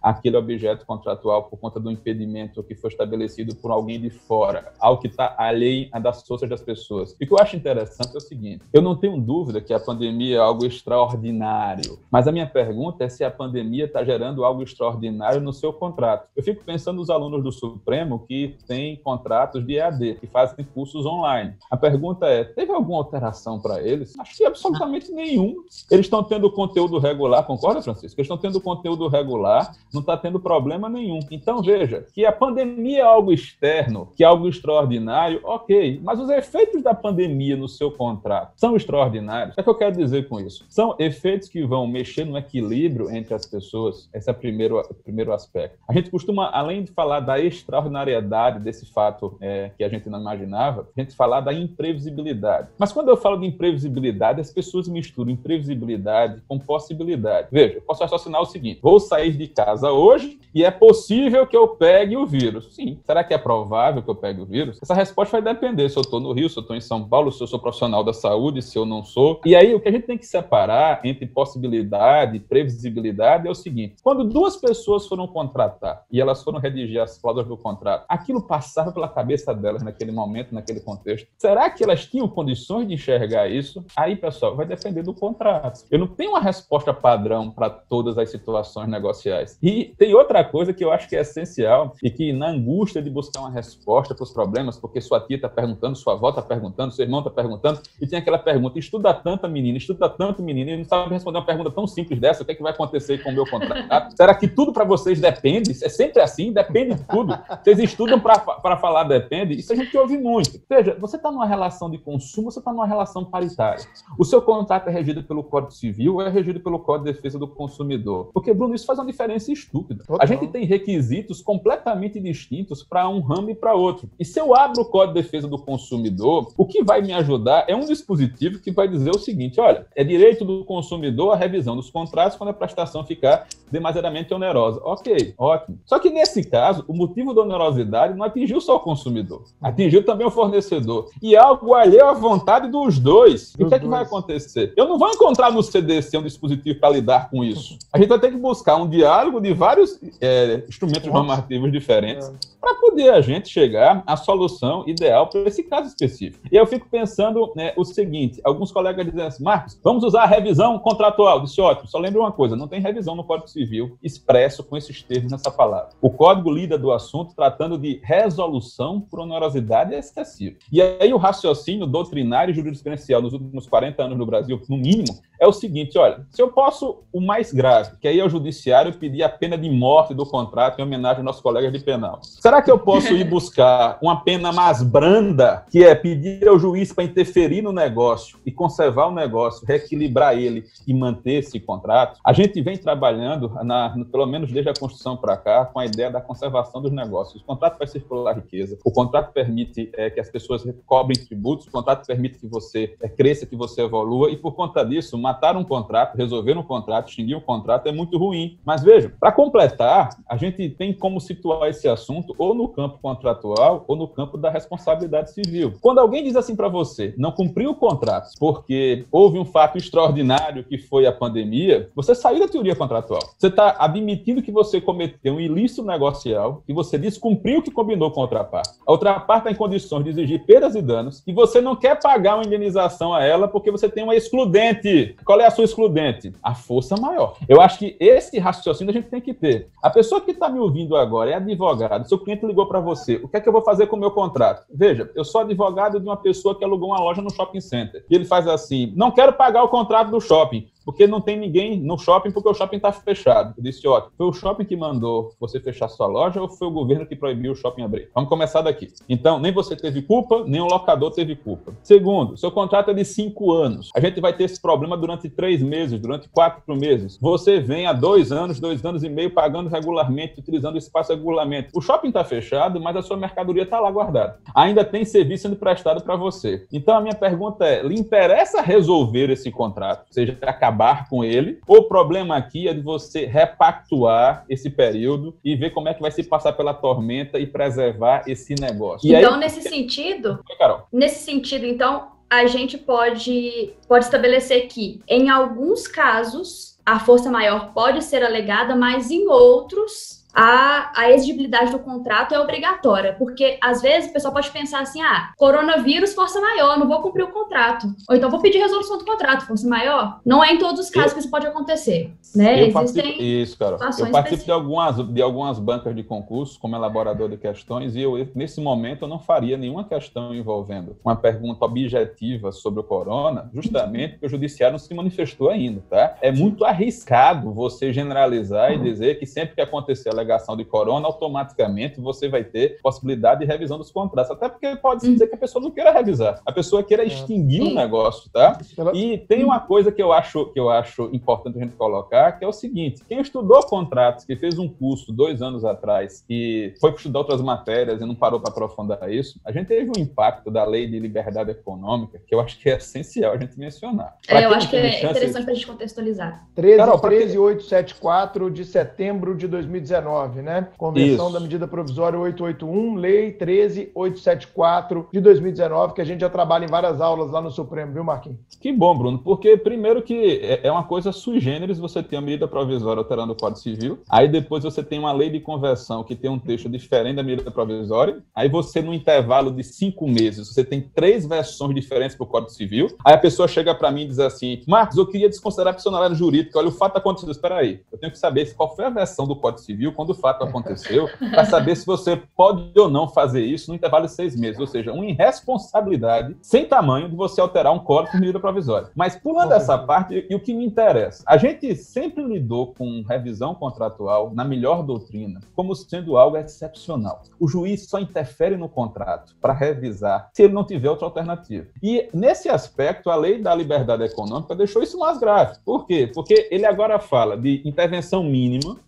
aquele objeto contratual por conta do impedimento que foi estabelecido por alguém de fora, algo que está além das forças das pessoas. E o que eu acho interessante é o seguinte: eu não tenho dúvida que a pandemia é algo extraordinário, mas a minha pergunta é se a pandemia está gerando algo extraordinário no seu contrato. Eu fico pensando nos alunos do Supremo que têm contratos de EAD, que fazem cursos online. A pergunta é: teve alguma alteração para eles? Acho que absolutamente nenhum. Eles estão tendo conteúdo regular, concorda, Francisco? Eles estão tendo conteúdo regular, não está tendo problema nenhum. Então, veja, que a pandemia é algo externo que é algo extraordinário, ok, mas os efeitos da pandemia no seu contrato são extraordinários. O que, é que eu quero dizer com isso? São efeitos que vão mexer no equilíbrio entre as pessoas. Esse é o primeiro, primeiro aspecto. A gente costuma, além de falar da extraordinariedade desse fato é, que a gente não imaginava, a gente falar da imprevisibilidade. Mas quando eu falo de imprevisibilidade, as pessoas misturam imprevisibilidade com possibilidade. Veja, eu posso raciocinar o seguinte: vou sair de casa hoje e é possível que eu pegue o vírus. Sim. Será que é provável que eu pegue o vírus? Essa resposta vai depender se eu estou no Rio, se eu estou em São Paulo, se eu sou profissional da saúde, se eu não sou. E aí, o que a gente tem que separar entre possibilidade e previsibilidade é o seguinte: quando duas pessoas foram contratar e elas foram redigir as cláusulas do contrato, aquilo passava pela cabeça delas naquele momento, naquele contexto. Será que elas tinham condições de enxergar isso? Aí, pessoal, vai depender do contrato. Eu não tenho uma resposta padrão para todas as situações negociais. E tem outra coisa que eu acho que é essencial e que na angústia de buscar uma resposta para os problemas, porque sua tia está perguntando, sua avó está perguntando, seu irmão está perguntando, e tem aquela pergunta: estuda tanto, menina, estuda tanto, menina, e não sabe responder uma pergunta tão simples dessa, o que, é que vai acontecer com o meu contrato? Será que tudo para vocês depende? É sempre assim, depende de tudo. Vocês estudam para falar depende? Isso a gente ouve muito. Veja, você está numa relação de consumo, você está numa relação paritária. O seu contrato é regido pelo Código Civil ou é regido pelo Código de Defesa do Consumidor? Porque, Bruno, isso faz uma diferença estúpida. Total. A gente tem requisitos completamente distintos para um ramo e para outro. E se eu abro o Código de Defesa do Consumidor, o que vai me ajudar é um dispositivo que vai dizer o seguinte: olha, é direito do consumidor a revisão dos contratos quando a prestação ficar demasiadamente onerosa. Ok, ótimo. Só que nesse caso, o motivo da onerosidade não atingiu só o consumidor, atingiu também o fornecedor. E algo alheio à vontade dos dois. E o que é que vai acontecer? Eu não vou encontrar no CDC um dispositivo para lidar com isso. A gente vai ter que buscar um diálogo de vários é, instrumentos normativos diferentes é. Para poder a gente chegar à solução ideal para esse caso específico. E eu fico pensando né, o seguinte: alguns colegas dizem assim, Marcos, vamos usar a revisão contratual. Disse ótimo, só lembra uma coisa: não tem revisão no Código Civil expresso com esses termos nessa palavra. O Código lida do assunto tratando de resolução por onerosidade excessiva. E aí o raciocínio doutrinário e jurisprudencial nos últimos 40 anos no Brasil, no mínimo, é o seguinte: olha, se eu posso, o mais grave, que aí é o judiciário pedir a pena de morte do contrato em homenagem aos nossos colegas de penal. Será que eu posso ir buscar uma pena mais branda, que é pedir ao juiz para interferir no negócio e conservar o negócio, reequilibrar ele e manter esse contrato? A gente vem trabalhando, na, pelo menos desde a construção para cá, com a ideia da conservação dos negócios. O contrato vai circular riqueza, o contrato permite é, que as pessoas cobrem tributos, o contrato permite que você é, cresça, que você evolua, e por conta disso, matar um contrato, resolver um contrato, extinguir um contrato é muito ruim. Mas veja, para completar, a gente tem como situar esse assunto ou no campo contratual ou no campo da responsabilidade civil. Quando alguém diz assim para você, não cumpriu o contrato porque houve um fato extraordinário que foi a pandemia, você saiu da teoria contratual. Você está admitindo que você cometeu um ilícito negocial, que você descumpriu o que combinou com a outra parte. A outra parte está em condições de exigir perdas e danos e você não quer pagar uma indenização a ela porque você tem uma excludente. Qual é a sua excludente? A força maior. Eu acho que esse raciocínio a gente tem que ter. A pessoa que está me ouvindo agora é advogado, seu cliente ligou para você, o que é que eu vou fazer com o meu contrato? Veja, eu sou advogado de uma pessoa que alugou uma loja no shopping center. E ele faz assim: não quero pagar o contrato do shopping porque não tem ninguém no shopping, porque o shopping está fechado. Eu disse, ó, foi o shopping que mandou você fechar sua loja ou foi o governo que proibiu o shopping abrir? Vamos começar daqui. Então, nem você teve culpa, nem o locador teve culpa. Segundo, seu contrato é de cinco anos. A gente vai ter esse problema durante três meses, durante quatro meses. Você vem há dois anos, dois anos e meio pagando regularmente, utilizando o espaço regularmente. O shopping está fechado, mas a sua mercadoria está lá guardada. Ainda tem serviço sendo prestado para você. Então, a minha pergunta é, lhe interessa resolver esse contrato? Ou seja, acabar acabar com ele. O problema aqui é de você repactuar esse período e ver como é que vai se passar pela tormenta e preservar esse negócio. E então, aí... nesse sentido, Oi, Carol. nesse sentido, então, a gente pode, pode estabelecer que, em alguns casos, a força maior pode ser alegada, mas em outros a, a exigibilidade do contrato é obrigatória, porque às vezes o pessoal pode pensar assim: ah, coronavírus, força maior, não vou cumprir o contrato. Ou então vou pedir resolução do contrato, força maior. Não é em todos os casos eu, que isso pode acontecer. Né? Existem isso, cara. Eu participo de algumas, de algumas bancas de concurso como elaborador de questões, e eu, nesse momento, eu não faria nenhuma questão envolvendo uma pergunta objetiva sobre o corona, justamente porque o judiciário não se manifestou ainda, tá? É muito arriscado você generalizar e dizer que sempre que acontecer alegação de corona, automaticamente você vai ter possibilidade de revisão dos contratos. Até porque pode se dizer que a pessoa não queira revisar, a pessoa queira é. extinguir o negócio, tá? E tem uma coisa que eu acho que eu acho importante a gente colocar, que é o seguinte: quem estudou contratos, que fez um curso dois anos atrás e foi estudar outras matérias e não parou para aprofundar isso, a gente teve um impacto da lei de liberdade econômica que eu acho que é essencial a gente mencionar. É, eu acho que é chance... interessante para a gente contextualizar. 13, Carol, 13874 de setembro de 2019, né? Convenção isso. da medida provisória 881, lei 13874 de 2019, que a gente já trabalha em várias aulas lá no Supremo, viu, Marquinhos? Que bom, Bruno, porque primeiro que é, é uma coisa sui generis você tem a medida provisória alterando o Código Civil, aí depois você tem uma lei de conversão que tem um texto diferente da medida provisória, aí você no intervalo de cinco meses, você tem três versões diferentes para o Código Civil, aí a pessoa chega para mim e diz assim, Marcos, eu queria desconsiderar a personalidade jurídica, olha, o fato aconteceu, espera aí, eu tenho que saber qual foi a versão do Código Civil quando o fato aconteceu, para saber se você pode ou não fazer isso no intervalo de seis meses, ou seja, uma irresponsabilidade sem tamanho de você alterar um código por medida provisória. Mas pulando essa parte, e o que me interessa, a gente sempre lidou com revisão contratual na melhor doutrina como sendo algo excepcional. O juiz só interfere no contrato para revisar se ele não tiver outra alternativa. E nesse aspecto, a lei da liberdade econômica deixou isso mais grave. Por quê? Porque ele agora fala de intervenção mínima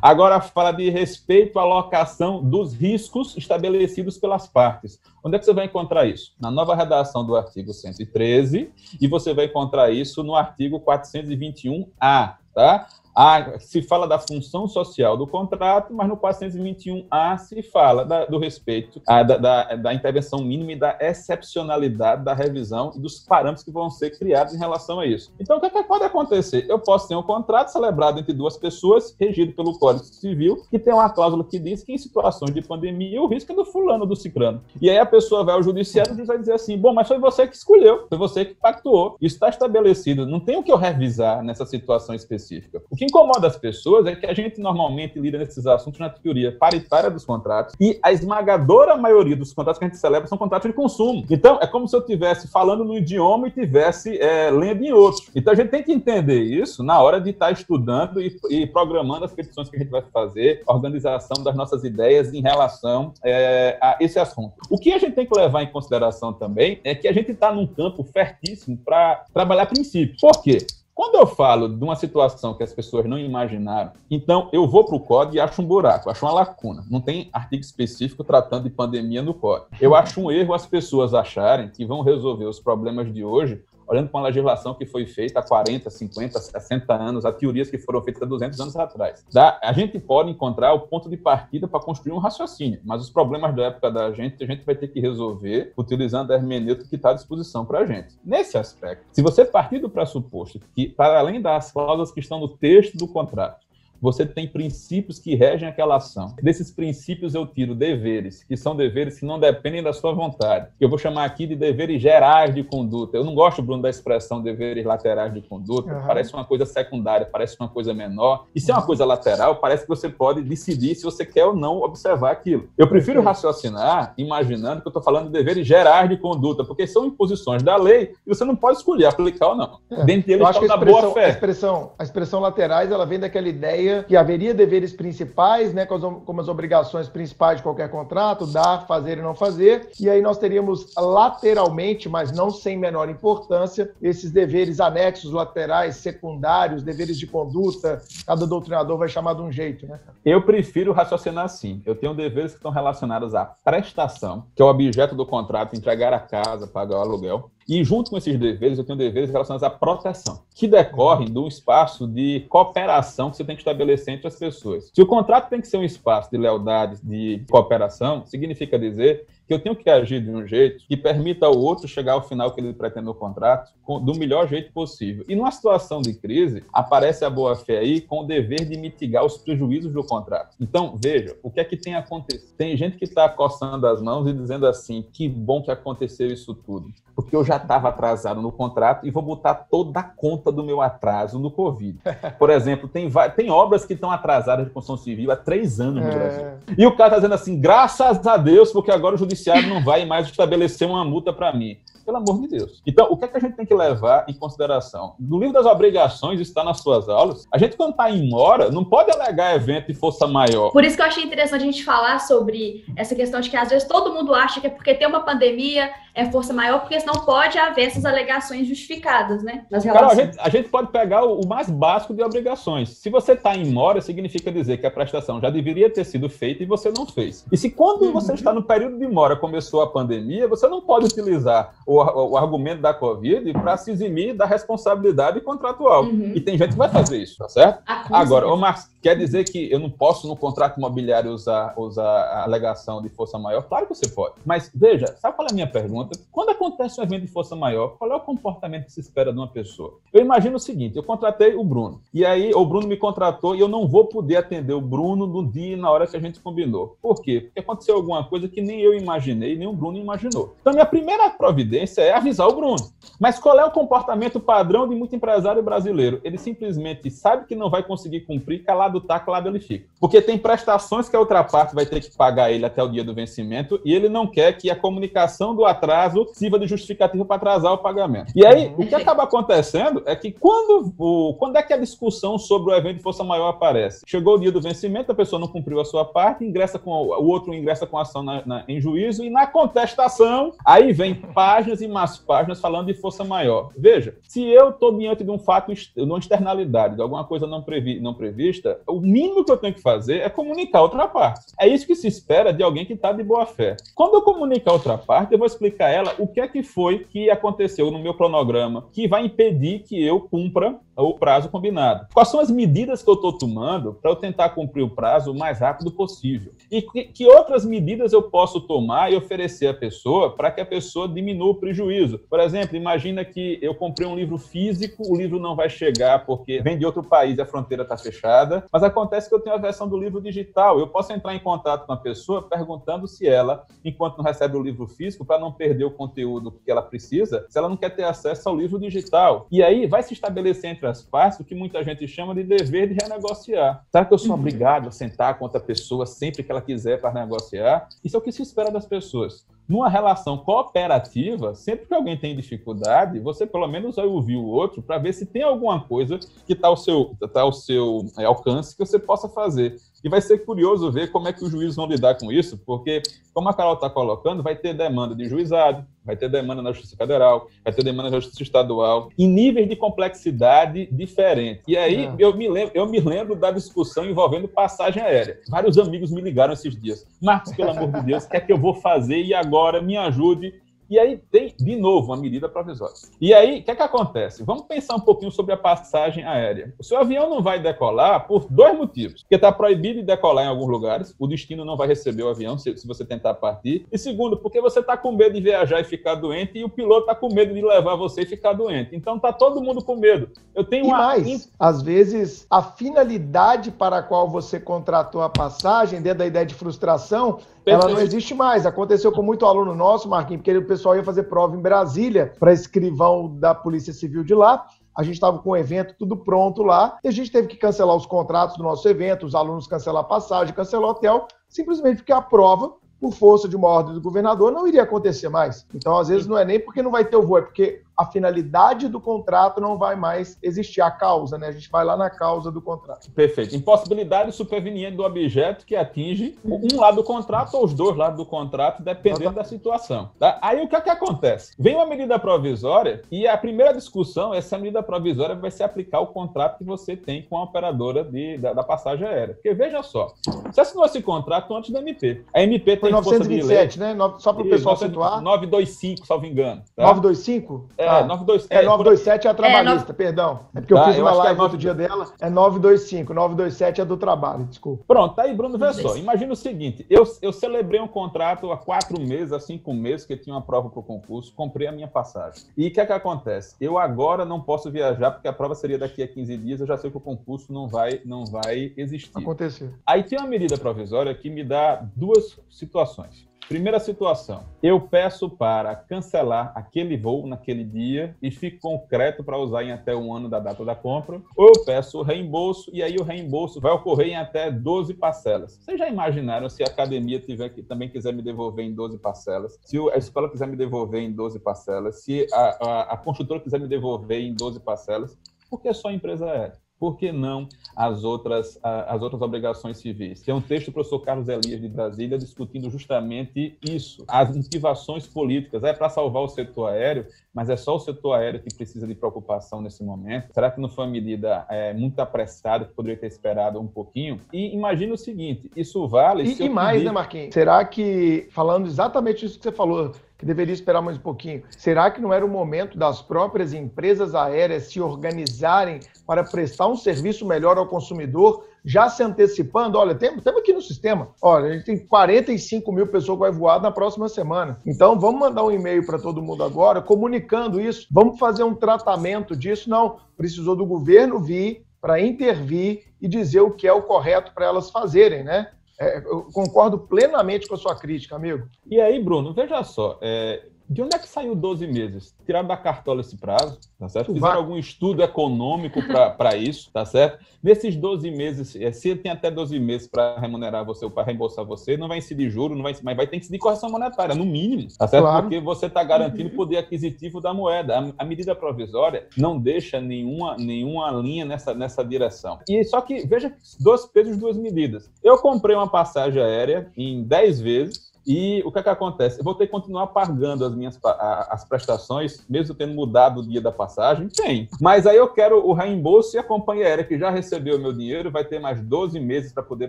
Agora fala de respeito à alocação dos riscos estabelecidos pelas partes. Onde é que você vai encontrar isso? Na nova redação do artigo 113 e você vai encontrar isso no artigo 421-A, tá? A, se fala da função social do contrato, mas no 421A se fala da, do respeito, a, da, da, da, intervenção mínima e da excepcionalidade da revisão e dos parâmetros que vão ser criados em relação a isso. Então, o que, é que pode acontecer? Eu posso ter um contrato celebrado entre duas pessoas, regido pelo Código Civil, que tem uma cláusula que diz que em situações de pandemia o risco é do fulano, do ciclano. E aí a pessoa vai ao judiciário e vai dizer assim, bom, mas foi você que escolheu, foi você que pactuou. Isso está estabelecido, não tem o que eu revisar nessa situação específica. O que incomoda as pessoas é que a gente normalmente lida nesses assuntos na teoria paritária dos contratos e a esmagadora maioria dos contratos que a gente celebra são contratos de consumo. Então, é como se eu estivesse falando no idioma e estivesse é, lendo em outro. Então, a gente tem que entender isso na hora de estar tá estudando e, e, programando as petições que a gente vai fazer, organização das nossas ideias em relação é, a esse assunto. O que a gente tem que levar em consideração também é que a gente está num campo fertíssimo para trabalhar princípios. Por quê? Quando eu falo de uma situação que as pessoas não imaginaram, então eu vou para o código e acho um buraco, acho uma lacuna. Não tem artigo específico tratando de pandemia no código. Eu acho um erro as pessoas acharem que vão resolver os problemas de hoje olhando para uma legislação que foi feita há 40, 50, 60 anos, há teorias que foram feitas há 200 anos atrás. Da, a gente pode encontrar o ponto de partida para construir um raciocínio, mas os problemas da época da gente, a gente vai ter que resolver utilizando a hermenêutica que está à disposição para a gente. Nesse aspecto, se você partir do pressuposto que, para além das cláusulas que estão no texto do contrato, você tem princípios que regem aquela ação. Desses princípios eu tiro deveres, que são deveres que não dependem da sua vontade. Eu vou chamar aqui de deveres gerais de conduta. Eu não gosto, Bruno, da expressão deveres laterais de conduta. Uhum. Parece uma coisa secundária, parece uma coisa menor. E se é uma coisa lateral, parece que você pode decidir se você quer ou não observar aquilo. Eu prefiro raciocinar imaginando que eu estou falando de deveres gerais de conduta, porque são imposições da lei e você não pode escolher aplicar ou não. É. Dentre eles, eu acho que a expressão, boa fé. A expressão, a expressão laterais, ela vem daquela ideia que haveria deveres principais, né, como as obrigações principais de qualquer contrato, dar, fazer e não fazer, e aí nós teríamos lateralmente, mas não sem menor importância, esses deveres anexos, laterais, secundários, deveres de conduta, cada doutrinador vai chamar de um jeito, né? Eu prefiro raciocinar assim. Eu tenho deveres que estão relacionados à prestação, que é o objeto do contrato, entregar a casa, pagar o aluguel. E junto com esses deveres, eu tenho deveres relacionados à proteção, que decorrem de um espaço de cooperação que você tem que estabelecer entre as pessoas. Se o contrato tem que ser um espaço de lealdade, de cooperação, significa dizer que eu tenho que agir de um jeito que permita ao outro chegar ao final que ele pretende no contrato do melhor jeito possível. E numa situação de crise, aparece a boa-fé aí com o dever de mitigar os prejuízos do contrato. Então, veja, o que é que tem acontecido? Tem gente que está coçando as mãos e dizendo assim, que bom que aconteceu isso tudo porque eu já estava atrasado no contrato e vou botar toda a conta do meu atraso no Covid. (laughs) Por exemplo, tem, tem obras que estão atrasadas de construção civil há três anos no é... Brasil. E o cara está dizendo assim, graças a Deus, porque agora o judiciário não vai mais estabelecer uma multa para mim. Pelo amor de Deus. Então, o que é que a gente tem que levar em consideração? No livro das obrigações está nas suas aulas. A gente, quando está em mora, não pode alegar evento de força maior. Por isso que eu achei interessante a gente falar sobre essa questão de que às vezes todo mundo acha que é porque tem uma pandemia é força maior, porque senão pode haver essas alegações justificadas, né? Nas. Cara, a, gente, a gente pode pegar o, o, mais básico de obrigações. Se você está em mora, significa dizer que a prestação já deveria ter sido feita e você não fez. E se quando uhum. você está no período de mora começou a pandemia, você não pode utilizar o, o argumento da Covid para se eximir da responsabilidade contratual. Uhum. E tem gente que vai fazer isso, tá certo? Ah, Agora, ô Marcos, quer dizer que eu não posso no contrato imobiliário usar, usar a alegação de força maior? Claro que você pode. Mas veja, sabe qual é a minha pergunta? Pergunta: quando acontece um evento de força maior, qual é o comportamento que se espera de uma pessoa? Eu imagino o seguinte: eu contratei o Bruno, e aí o Bruno me contratou e eu não vou poder atender o Bruno no dia e na hora que a gente combinou. Por quê? Porque aconteceu alguma coisa que nem eu imaginei, nem o Bruno imaginou. Então, minha primeira providência é avisar o Bruno. Mas qual é o comportamento padrão de muito empresário brasileiro? Ele simplesmente sabe que não vai conseguir cumprir, calado tá, calado ele fica. Porque tem prestações que a outra parte vai ter que pagar ele até o dia do vencimento e ele não quer que a comunicação do atraso prazo sirva de justificativa para atrasar o pagamento. E aí, o que acaba acontecendo é que quando, o, quando é que a discussão sobre o evento de força maior aparece? Chegou o dia do vencimento, a pessoa não cumpriu a sua parte, ingressa com o outro ingressa com a ação na, na, em juízo e na contestação, aí vem páginas e mais páginas falando de força maior. Veja, se eu estou diante de um fato, de uma externalidade, de alguma coisa não, previ, não prevista, o mínimo que eu tenho que fazer é comunicar a outra parte. É isso que se espera de alguém que está de boa fé. Quando eu comunicar a outra parte, eu vou explicar a ela o que é que foi que aconteceu no meu cronograma que vai impedir que eu cumpra o prazo combinado. Quais são as medidas que eu estou tomando para eu tentar cumprir o prazo o mais rápido possível? E que, que, outras medidas eu posso tomar e oferecer à pessoa para que a pessoa diminua o prejuízo? Por exemplo, imagina que eu comprei um livro físico, o livro não vai chegar porque vem de outro país e a fronteira está fechada, mas acontece que eu tenho a versão do livro digital. Eu posso entrar em contato com a pessoa perguntando se ela, enquanto não recebe o livro físico, para não perder o conteúdo que ela precisa, se ela não quer ter acesso ao livro digital. E aí vai se estabelecer entre as partes o que muita gente chama de dever de renegociar. Será que eu sou uhum. obrigado a sentar com outra pessoa sempre que ela quiser para negociar? Isso é o que se espera das pessoas. Numa relação cooperativa, sempre que alguém tem dificuldade, você pelo menos vai ouvir o outro para ver se tem alguma coisa que está ao seu, tá ao seu é, alcance que você possa fazer. E vai ser curioso ver como é que os juízes vão lidar com isso, porque, como a Carol está colocando, vai ter demanda de juizado, vai ter demanda na Justiça Federal, vai ter demanda na Justiça Estadual, em níveis de complexidade diferentes. E aí é. eu, me lembro, eu me lembro da discussão envolvendo passagem aérea. Vários amigos me ligaram esses dias. Marcos, pelo amor de Deus, o que é que eu vou fazer? E agora me ajude e aí tem, de novo, uma medida provisória. E aí, o que é que acontece? Vamos pensar um pouquinho sobre a passagem aérea. O seu avião não vai decolar por dois motivos. Porque está proibido de decolar em alguns lugares, o destino não vai receber o avião se, se você tentar partir. E segundo, porque você está com medo de viajar e ficar doente e o piloto está com medo de levar você e ficar doente. Então está todo mundo com medo. Eu tenho e uma... mais, às vezes, a finalidade para a qual você contratou a passagem, dentro da ideia de frustração, ela não existe mais. Aconteceu com muito aluno nosso, Marquinhos, porque o pessoal ia fazer prova em Brasília para escrivão da Polícia Civil de lá. A gente estava com o evento tudo pronto lá e a gente teve que cancelar os contratos do nosso evento, os alunos cancelar a passagem, cancelar o hotel, simplesmente porque a prova, por força de uma ordem do governador, não iria acontecer mais. Então, às vezes, não é nem porque não vai ter o voo, é porque a finalidade do contrato não vai mais existir, a causa, né? A gente vai lá na causa do contrato. Perfeito. Impossibilidade superveniente do objeto que atinge um lado do contrato ou os dois lados do contrato, dependendo da situação. Tá? Aí o que é que acontece? Vem uma medida provisória e a primeira discussão, essa medida provisória vai se aplicar ao contrato que você tem com a operadora de, da, da passagem aérea. Porque veja só, você assinou esse contrato antes da MP. A MP tem Foi 927, né? Só para o pessoal situar. 925, salvo engano. Tá? 925? É, ah, 927. É, 927 é a trabalhista, é, perdão. É porque eu tá, fiz uma live é outro dia dela. É 925. 927 é do trabalho, desculpa. Pronto, tá aí, Bruno, vê só. Imagina o seguinte: eu, eu celebrei um contrato há quatro meses, há cinco meses, que tinha uma prova para o concurso, comprei a minha passagem. E o que é que acontece? Eu agora não posso viajar, porque a prova seria daqui a 15 dias, eu já sei que o concurso não vai, não vai existir. Aconteceu. Aí tem uma medida provisória que me dá duas situações. Primeira situação, eu peço para cancelar aquele voo naquele dia e fico concreto para usar em até um ano da data da compra, ou eu peço reembolso e aí o reembolso vai ocorrer em até 12 parcelas. Vocês já imaginaram se a academia tiver que também quiser me devolver em 12 parcelas, se a escola quiser me devolver em 12 parcelas, se a, a, a construtora quiser me devolver em 12 parcelas, por que só empresa aérea? Por que não as outras, as outras obrigações civis? Tem um texto do professor Carlos Elias de Brasília discutindo justamente isso, as motivações políticas. É para salvar o setor aéreo, mas é só o setor aéreo que precisa de preocupação nesse momento? Será que não foi uma medida é, muito apressada que poderia ter esperado um pouquinho? E imagina o seguinte, isso vale... E, e mais, pedir... né, Marquinhos? Será que, falando exatamente isso que você falou, que deveria esperar mais um pouquinho. Será que não era o momento das próprias empresas aéreas se organizarem para prestar um serviço melhor ao consumidor, já se antecipando? Olha, temos, temos aqui no sistema, olha, a gente tem 45 mil pessoas que vai voar na próxima semana. Então, vamos mandar um e-mail para todo mundo agora, comunicando isso. Vamos fazer um tratamento disso? Não, precisou do governo vir para intervir e dizer o que é o correto para elas fazerem, né? É, eu concordo plenamente com a sua crítica, amigo. E aí, Bruno, veja só, é, de onde é que saiu 12 meses? Tiraram da cartola esse prazo, tá certo? Fizeram algum estudo econômico para isso, tá certo? Nesses 12 meses, é, se tem até 12 meses para remunerar você ou para reembolsar você, não vai incidir juro, não vai, mas vai ter que incidir correção monetária, no mínimo, tá certo? Claro. Porque você está garantindo o poder aquisitivo da moeda. A, a, medida provisória não deixa nenhuma, nenhuma linha nessa, nessa direção. E só que, veja, dois pesos, duas medidas. Eu comprei uma passagem aérea em 10 vezes, e o que é que acontece? Eu vou ter que continuar pagando as minhas as prestações, mesmo tendo mudado o dia da passagem? Tem. Mas aí eu quero o reembolso e a companhia aérea que já recebeu o meu dinheiro vai ter mais 12 meses para poder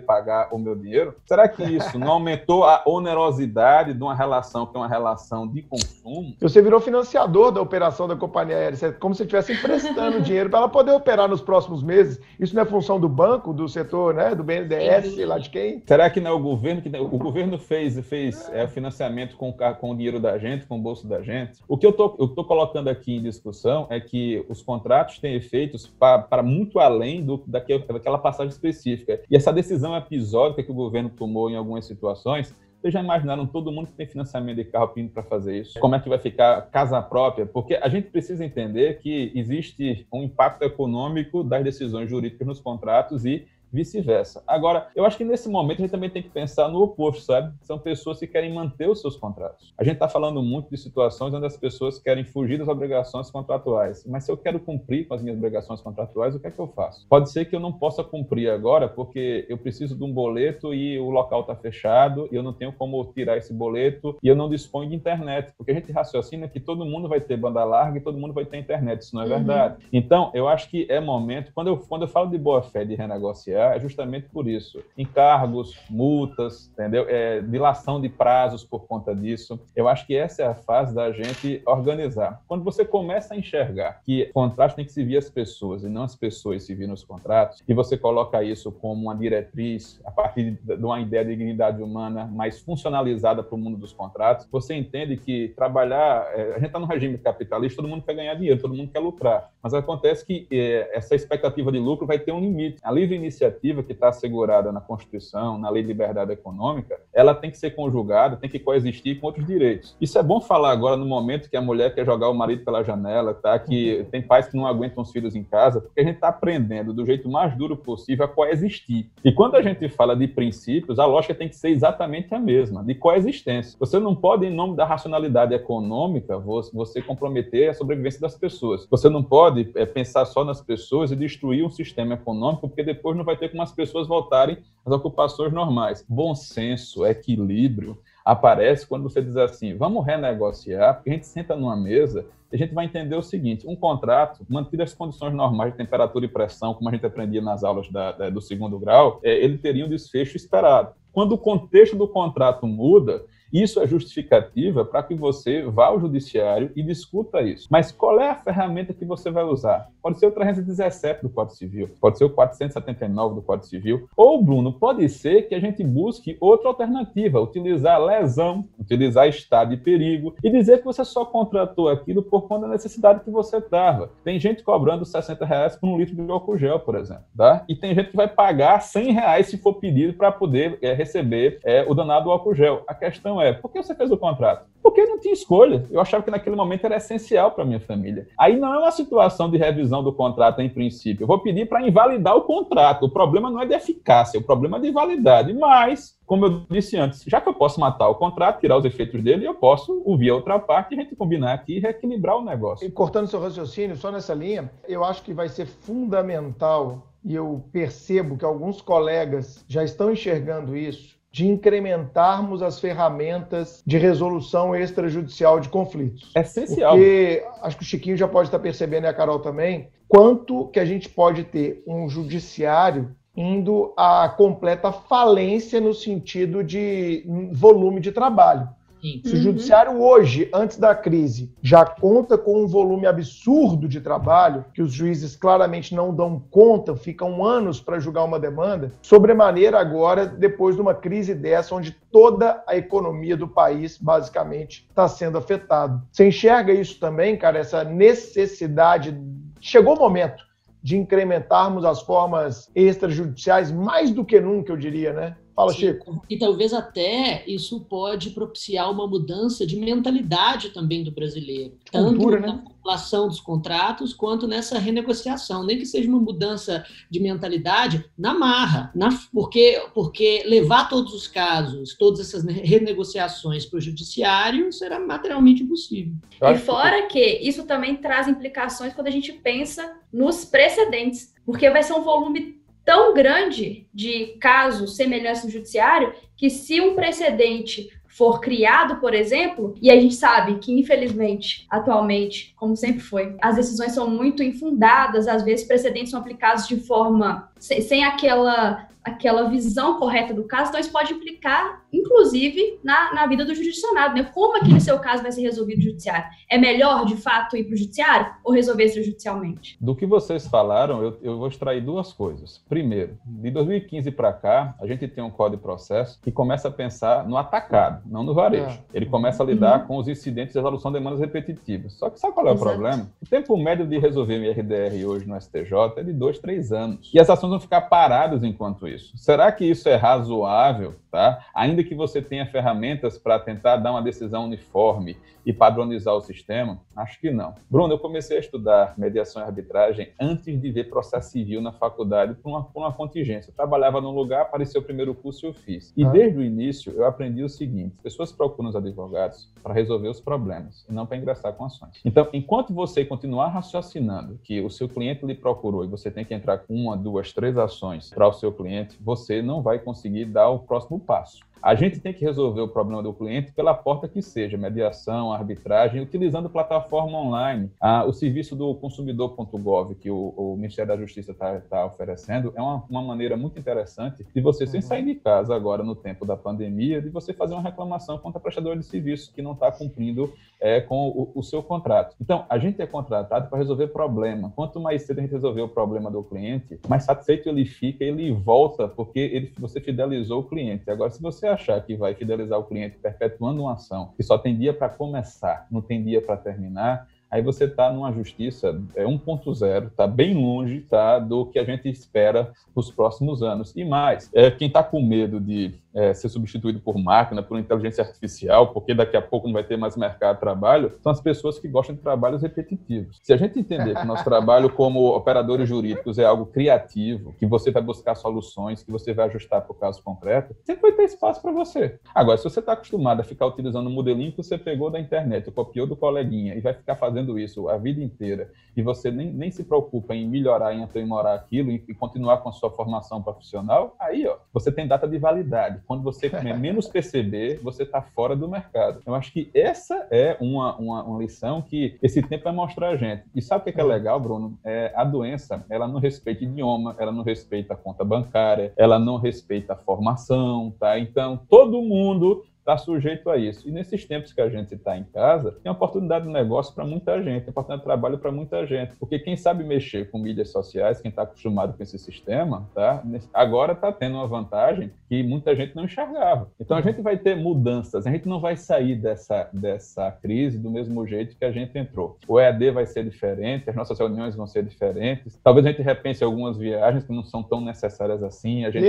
pagar o meu dinheiro? Será que isso não aumentou a onerosidade de uma relação que é uma relação de consumo? Você virou financiador da operação da companhia aérea, é como se estivesse emprestando (laughs) dinheiro para ela poder operar nos próximos meses. Isso não é função do banco, do setor, né, do BNDES, sei lá de quem? Será que não é o governo que o governo fez fez fez é, financiamento com, com o dinheiro da gente, com o bolso da gente. O que eu tô, estou colocando aqui em discussão é que os contratos têm efeitos para muito além do, daquele, daquela passagem específica. E essa decisão episódica que o governo tomou em algumas situações vocês já imaginaram todo mundo que tem financiamento de carro PIN para fazer isso? Como é que vai ficar casa própria? Porque a gente precisa entender que existe um impacto econômico das decisões jurídicas nos contratos e vice-versa. Agora, eu acho que nesse momento a gente também tem que pensar no oposto, sabe? São pessoas que querem manter os seus contratos. A gente está falando muito de situações onde as pessoas querem fugir das obrigações contratuais. Mas se eu quero cumprir com as minhas obrigações contratuais, o que é que eu faço? Pode ser que eu não possa cumprir agora porque eu preciso de um boleto e o local está fechado e eu não tenho como tirar esse boleto e eu não disponho de internet. Porque a gente raciocina que todo mundo vai ter banda larga e todo mundo vai ter internet. Isso não é uhum. verdade. Então, eu acho que é momento, quando eu, quando eu falo de boa fé de renegociar, é justamente por isso. Encargos, multas, entendeu? É, dilação de prazos por conta disso. Eu acho que essa é a fase da gente organizar. Quando você começa a enxergar que contrato tem que servir as pessoas e não as pessoas se nos contratos, e você coloca isso como uma diretriz a partir de uma ideia de dignidade humana mais funcionalizada para o mundo dos contratos, você entende que trabalhar, é, a gente está no regime capitalista, todo mundo quer ganhar dinheiro, todo mundo quer lucrar, mas acontece que é, essa expectativa de lucro vai ter um limite. A livre iniciativa que está assegurada na Constituição, na Lei de Liberdade Econômica, ela tem que ser conjugada, tem que coexistir com outros direitos. Isso é bom falar agora no momento que a mulher quer jogar o marido pela janela, tá? Que uhum. tem pais que não aguentam os filhos em casa, porque a gente está aprendendo do jeito mais duro possível a coexistir. E quando a gente fala de princípios, a lógica tem que ser exatamente a mesma, de coexistência. Você não pode, em nome da racionalidade econômica, você comprometer a sobrevivência das pessoas. Você não pode é, pensar só nas pessoas e destruir um sistema econômico, porque depois não vai ter ter como as pessoas voltarem às ocupações normais. Bom senso, equilíbrio, aparece quando você diz assim: vamos renegociar, porque a gente senta numa mesa e a gente vai entender o seguinte: um contrato, mantido as condições normais de temperatura e pressão, como a gente aprendia nas aulas da, da, do segundo grau, é, ele teria um desfecho esperado. Quando o contexto do contrato muda, isso é justificativa para que você vá ao judiciário e discuta isso. Mas qual é a ferramenta que você vai usar? Pode ser o 317 do Código Civil, pode ser o 479 do Código Civil, ou, Bruno, pode ser que a gente busque outra alternativa, utilizar lesão, utilizar estado de perigo e dizer que você só contratou aquilo por conta da necessidade que você estava. Tem gente cobrando 60 reais por um litro de álcool gel, por exemplo, tá? E tem gente que vai pagar 100 reais se for pedido para poder é, receber é, o danado álcool gel. A questão é é: por que você fez o contrato? Porque eu não tinha escolha. Eu achava que naquele momento era essencial para minha família. Aí não é uma situação de revisão do contrato em princípio. Eu vou pedir para invalidar o contrato. O problema não é de eficácia, o problema é de validade. Mas, como eu disse antes, já que eu posso matar o contrato, tirar os efeitos dele, eu posso ouvir a outra parte e a gente combinar aqui e reequilibrar o negócio. E cortando seu raciocínio, só nessa linha, eu acho que vai ser fundamental e eu percebo que alguns colegas já estão enxergando isso, de incrementarmos as ferramentas de resolução extrajudicial de conflitos. É essencial. Porque acho que o Chiquinho já pode estar percebendo e a Carol também, quanto que a gente pode ter um judiciário indo à completa falência no sentido de volume de trabalho. Se o judiciário hoje, antes da crise, já conta com um volume absurdo de trabalho, que os juízes claramente não dão conta, ficam anos para julgar uma demanda, sobremaneira agora, depois de uma crise dessa, onde toda a economia do país, basicamente, está sendo afetada. Você enxerga isso também, cara, essa necessidade. Chegou o momento de incrementarmos as formas extrajudiciais mais do que nunca, eu diria, né? Fala, Sim. Chico. E talvez até isso pode propiciar uma mudança de mentalidade também do brasileiro. De tanto cultura, na né? formulação dos contratos quanto nessa renegociação. Nem que seja uma mudança de mentalidade na marra. Na, porque, porque levar todos os casos, todas essas renegociações para o judiciário será materialmente impossível. E fora que isso também traz implicações quando a gente pensa nos precedentes. Porque vai ser um volume tão grande de casos semelhantes no judiciário que se um precedente for criado, por exemplo, e a gente sabe que, infelizmente, atualmente, como sempre foi, as decisões são muito infundadas, às vezes precedentes são aplicados de forma sem, sem aquela aquela visão correta do caso, então isso pode implicar, inclusive, na, na vida do jurisdicionado, né? Como aquele seu caso vai ser resolvido no judiciário? É melhor, de fato, ir para o judiciário ou resolver extrajudicialmente? Do que vocês falaram, eu, eu vou extrair duas coisas. Primeiro, de 2015 para cá, a gente tem um código de processo que começa a pensar no atacado, não no varejo. É. Ele começa a lidar uhum. com os incidentes de resolução de demandas repetitivas. Só que sabe qual é o Exato. problema? O tempo médio de resolver um IRDR hoje no STJ é de dois, três anos. E as ações vão ficar paradas enquanto isso. Será que isso é razoável, tá? Ainda que você tenha ferramentas para tentar dar uma decisão uniforme e padronizar o sistema? Acho que não. Bruno, eu comecei a estudar mediação e arbitragem antes de ver processo civil na faculdade por uma, por uma contingência. Eu trabalhava num lugar, apareceu o primeiro curso e eu fiz. E ah. desde o início eu aprendi o seguinte: pessoas procuram os advogados para resolver os problemas e não para ingressar com ações. Então, enquanto você continuar raciocinando que o seu cliente lhe procurou e você tem que entrar com uma, duas, três ações para o seu cliente, você não vai conseguir dar o próximo passo. A gente tem que resolver o problema do cliente pela porta que seja, mediação, arbitragem, utilizando plataforma online. Ah, o serviço do consumidor.gov, que o, o, Ministério da Justiça está tá oferecendo, é uma, uma, maneira muito interessante de você, sem uhum. sair de casa agora no tempo da pandemia, de você fazer uma reclamação contra a prestadora de serviço que não está cumprindo é, com o, o, seu contrato. Então, a gente é contratado para resolver problema. Quanto mais cedo a gente resolver o problema do cliente, mais satisfeito ele fica, ele volta, porque ele, você fidelizou o cliente. Agora, se você achar que vai fidelizar o cliente perpetuando uma ação que só tem dia para começar, não tem dia para terminar, aí você está numa justiça é 1.0, está bem longe tá, do que a gente espera nos próximos anos. E mais, é, quem está com medo de é, ser substituído por máquina, por inteligência artificial, porque daqui a pouco não vai ter mais mercado de trabalho, são as pessoas que gostam de trabalhos repetitivos. Se a gente entender que o nosso trabalho como operadores jurídicos é algo criativo, que você vai buscar soluções, que você vai ajustar para o caso concreto, sempre vai ter espaço para você. Agora, se você está acostumado a ficar utilizando o modelinho que você pegou da internet, copiou do coleguinha e vai ficar fazendo isso a vida inteira, e você nem, nem se preocupa em melhorar, em aprimorar aquilo e, e continuar com a sua formação profissional, aí ó, você tem data de validade quando você (laughs) menos perceber, você está fora do mercado. Eu acho que essa é uma, uma, uma, lição que esse tempo vai mostrar a gente. E sabe o que é, é legal, Bruno? É, a doença, ela não respeita idioma, ela não respeita a conta bancária, ela não respeita a formação, tá? Então, todo mundo está sujeito a isso. E nesses tempos que a gente está em casa, tem oportunidade de negócio para muita gente, tem oportunidade de trabalho para muita gente. Porque quem sabe mexer com mídias sociais, quem está acostumado com esse sistema, tá? agora está tendo uma vantagem que muita gente não enxergava. Então a gente vai ter mudanças, a gente não vai sair dessa, dessa crise do mesmo jeito que a gente entrou. O EAD vai ser diferente, as nossas reuniões vão ser diferentes, talvez a gente repense algumas viagens que não são tão necessárias assim, a gente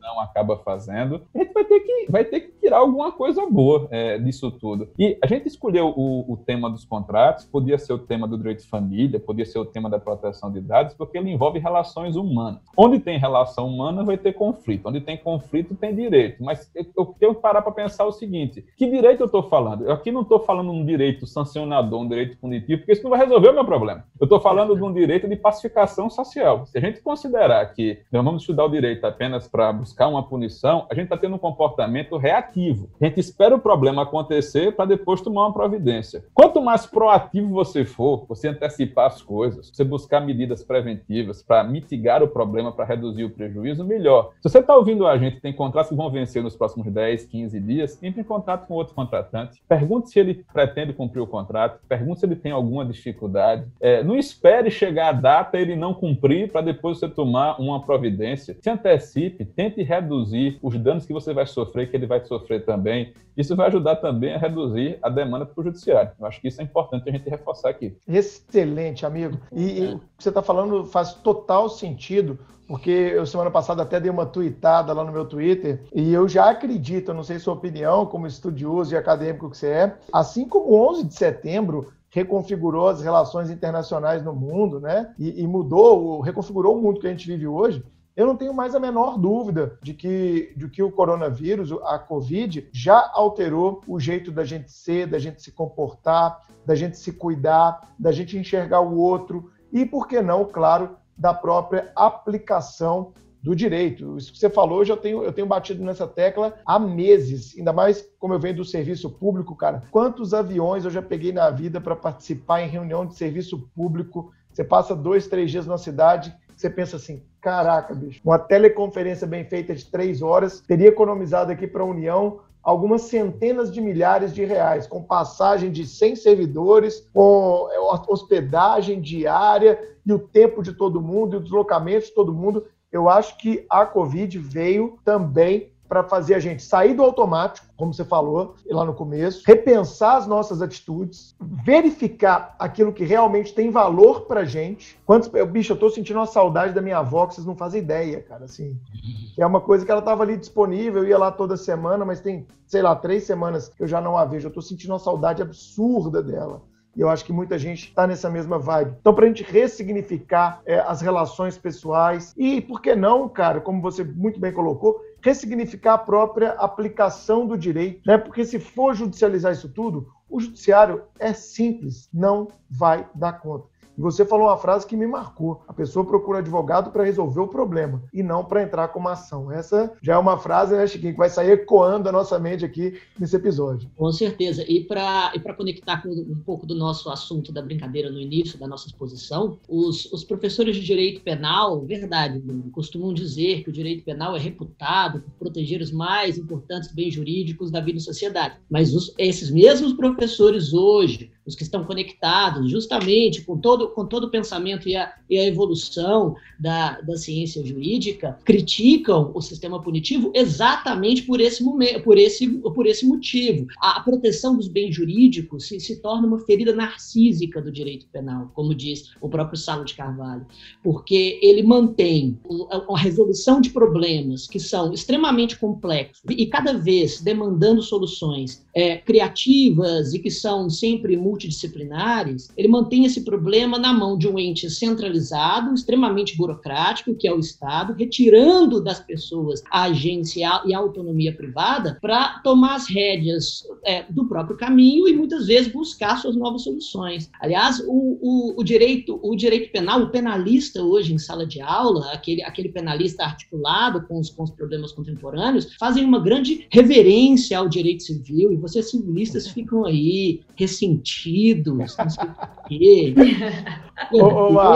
não acaba fazendo. A gente vai ter que, vai ter que tirar alguma uma coisa boa é, disso tudo. E a gente escolheu o, o tema dos contratos, podia ser o tema do direito de família, podia ser o tema da proteção de dados, porque ele envolve relações humanas. Onde tem relação humana, vai ter conflito. Onde tem conflito, tem direito. Mas eu, eu tenho que parar para pensar o seguinte: que direito eu estou falando? Eu aqui não estou falando um direito sancionador, um direito punitivo, porque isso não vai resolver o meu problema. Eu estou falando de um direito de pacificação social. Se a gente considerar que nós vamos estudar o direito apenas para buscar uma punição, a gente está tendo um comportamento reativo. A gente espera o problema acontecer para depois tomar uma providência. Quanto mais proativo você for, você antecipar as coisas, você buscar medidas preventivas para mitigar o problema, para reduzir o prejuízo, melhor. Se você está ouvindo a gente tem contratos que vão vencer nos próximos 10, 15 dias, entre em contato com outro contratante, pergunte se ele pretende cumprir o contrato, pergunte se ele tem alguma dificuldade. É, não espere chegar a data ele não cumprir para depois você tomar uma providência. Se antecipe, tente reduzir os danos que você vai sofrer, que ele vai sofrer também. Isso vai ajudar também a reduzir a demanda para o judiciário. Eu acho que isso é importante a gente reforçar aqui. Excelente, amigo. E, e o que você está falando faz total sentido, porque eu semana passada até dei uma tweetada lá no meu Twitter e eu já acredito, eu não sei sua opinião como estudioso e acadêmico que você é, assim como 11 de setembro reconfigurou as relações internacionais no mundo, né? E, e mudou, reconfigurou o mundo que a gente vive hoje eu não tenho mais a menor dúvida de que, de que o coronavírus, a Covid, já alterou o jeito da gente ser, da gente se comportar, da gente se cuidar, da gente enxergar o outro e, por que não, claro, da própria aplicação do direito. Isso que você falou, eu já tenho, eu tenho batido nessa tecla há meses, ainda mais como eu venho do serviço público, cara. Quantos aviões eu já peguei na vida para participar em reunião de serviço público? Você passa dois, três dias na cidade você pensa assim, caraca, bicho, uma teleconferência bem feita de três horas teria economizado aqui para a União algumas centenas de milhares de reais, com passagem de 100 servidores, com é, hospedagem diária e o tempo de todo mundo e o deslocamento de todo mundo. Eu acho que a Covid veio também para fazer a gente sair do automático, como você falou lá no começo, repensar as nossas atitudes, verificar aquilo que realmente tem valor para gente. Quantos, eu, bicho, eu tô sentindo uma saudade da minha avó que vocês não fazem ideia, cara. Assim, (laughs) é uma coisa que ela tava ali disponível, eu ia lá toda semana, mas tem, sei lá, três semanas que eu já não a vejo. Eu tô sentindo uma saudade absurda dela. E eu acho que muita gente está nessa mesma vibe. Então, para a gente ressignificar é, as relações pessoais e, por que não, cara, como você muito bem colocou, ressignificar a própria aplicação do direito, né? Porque se for judicializar isso tudo, o judiciário é simples, não vai dar conta. E você falou uma frase que me marcou. A pessoa procura advogado para resolver o problema e não para entrar com uma ação. Essa já é uma frase, né, Chiquinho, que vai sair ecoando a nossa mente aqui nesse episódio. Com certeza. E para e conectar com um pouco do nosso assunto da brincadeira no início da nossa exposição, os, os professores de direito penal, verdade, costumam dizer que o direito penal é reputado por proteger os mais importantes bens jurídicos da vida e sociedade. Mas os, esses mesmos professores hoje, os que estão conectados justamente com todo, com todo o pensamento e a, e a evolução da, da ciência jurídica, criticam o sistema punitivo exatamente por esse, momento, por esse, por esse motivo. A, a proteção dos bens jurídicos se, se torna uma ferida narcísica do direito penal, como diz o próprio Salo de Carvalho, porque ele mantém a, resolução de problemas que são extremamente complexos e cada vez demandando soluções é, criativas e que são sempre multidisciplinares, ele mantém esse problema na mão de um ente centralizado, extremamente burocrático, que é o Estado, retirando das pessoas a agência e a autonomia privada para tomar as rédeas é, do próprio caminho e muitas vezes buscar suas novas soluções. Aliás, o, o, o, direito, o direito penal, o penalista hoje em sala de aula, aquele, aquele penalista articulado com os, com os problemas contemporâneos, fazem uma grande reverência ao direito civil e vocês civilistas ficam aí ressentidos sentidos, não sei o quê. (laughs) Ô, ô,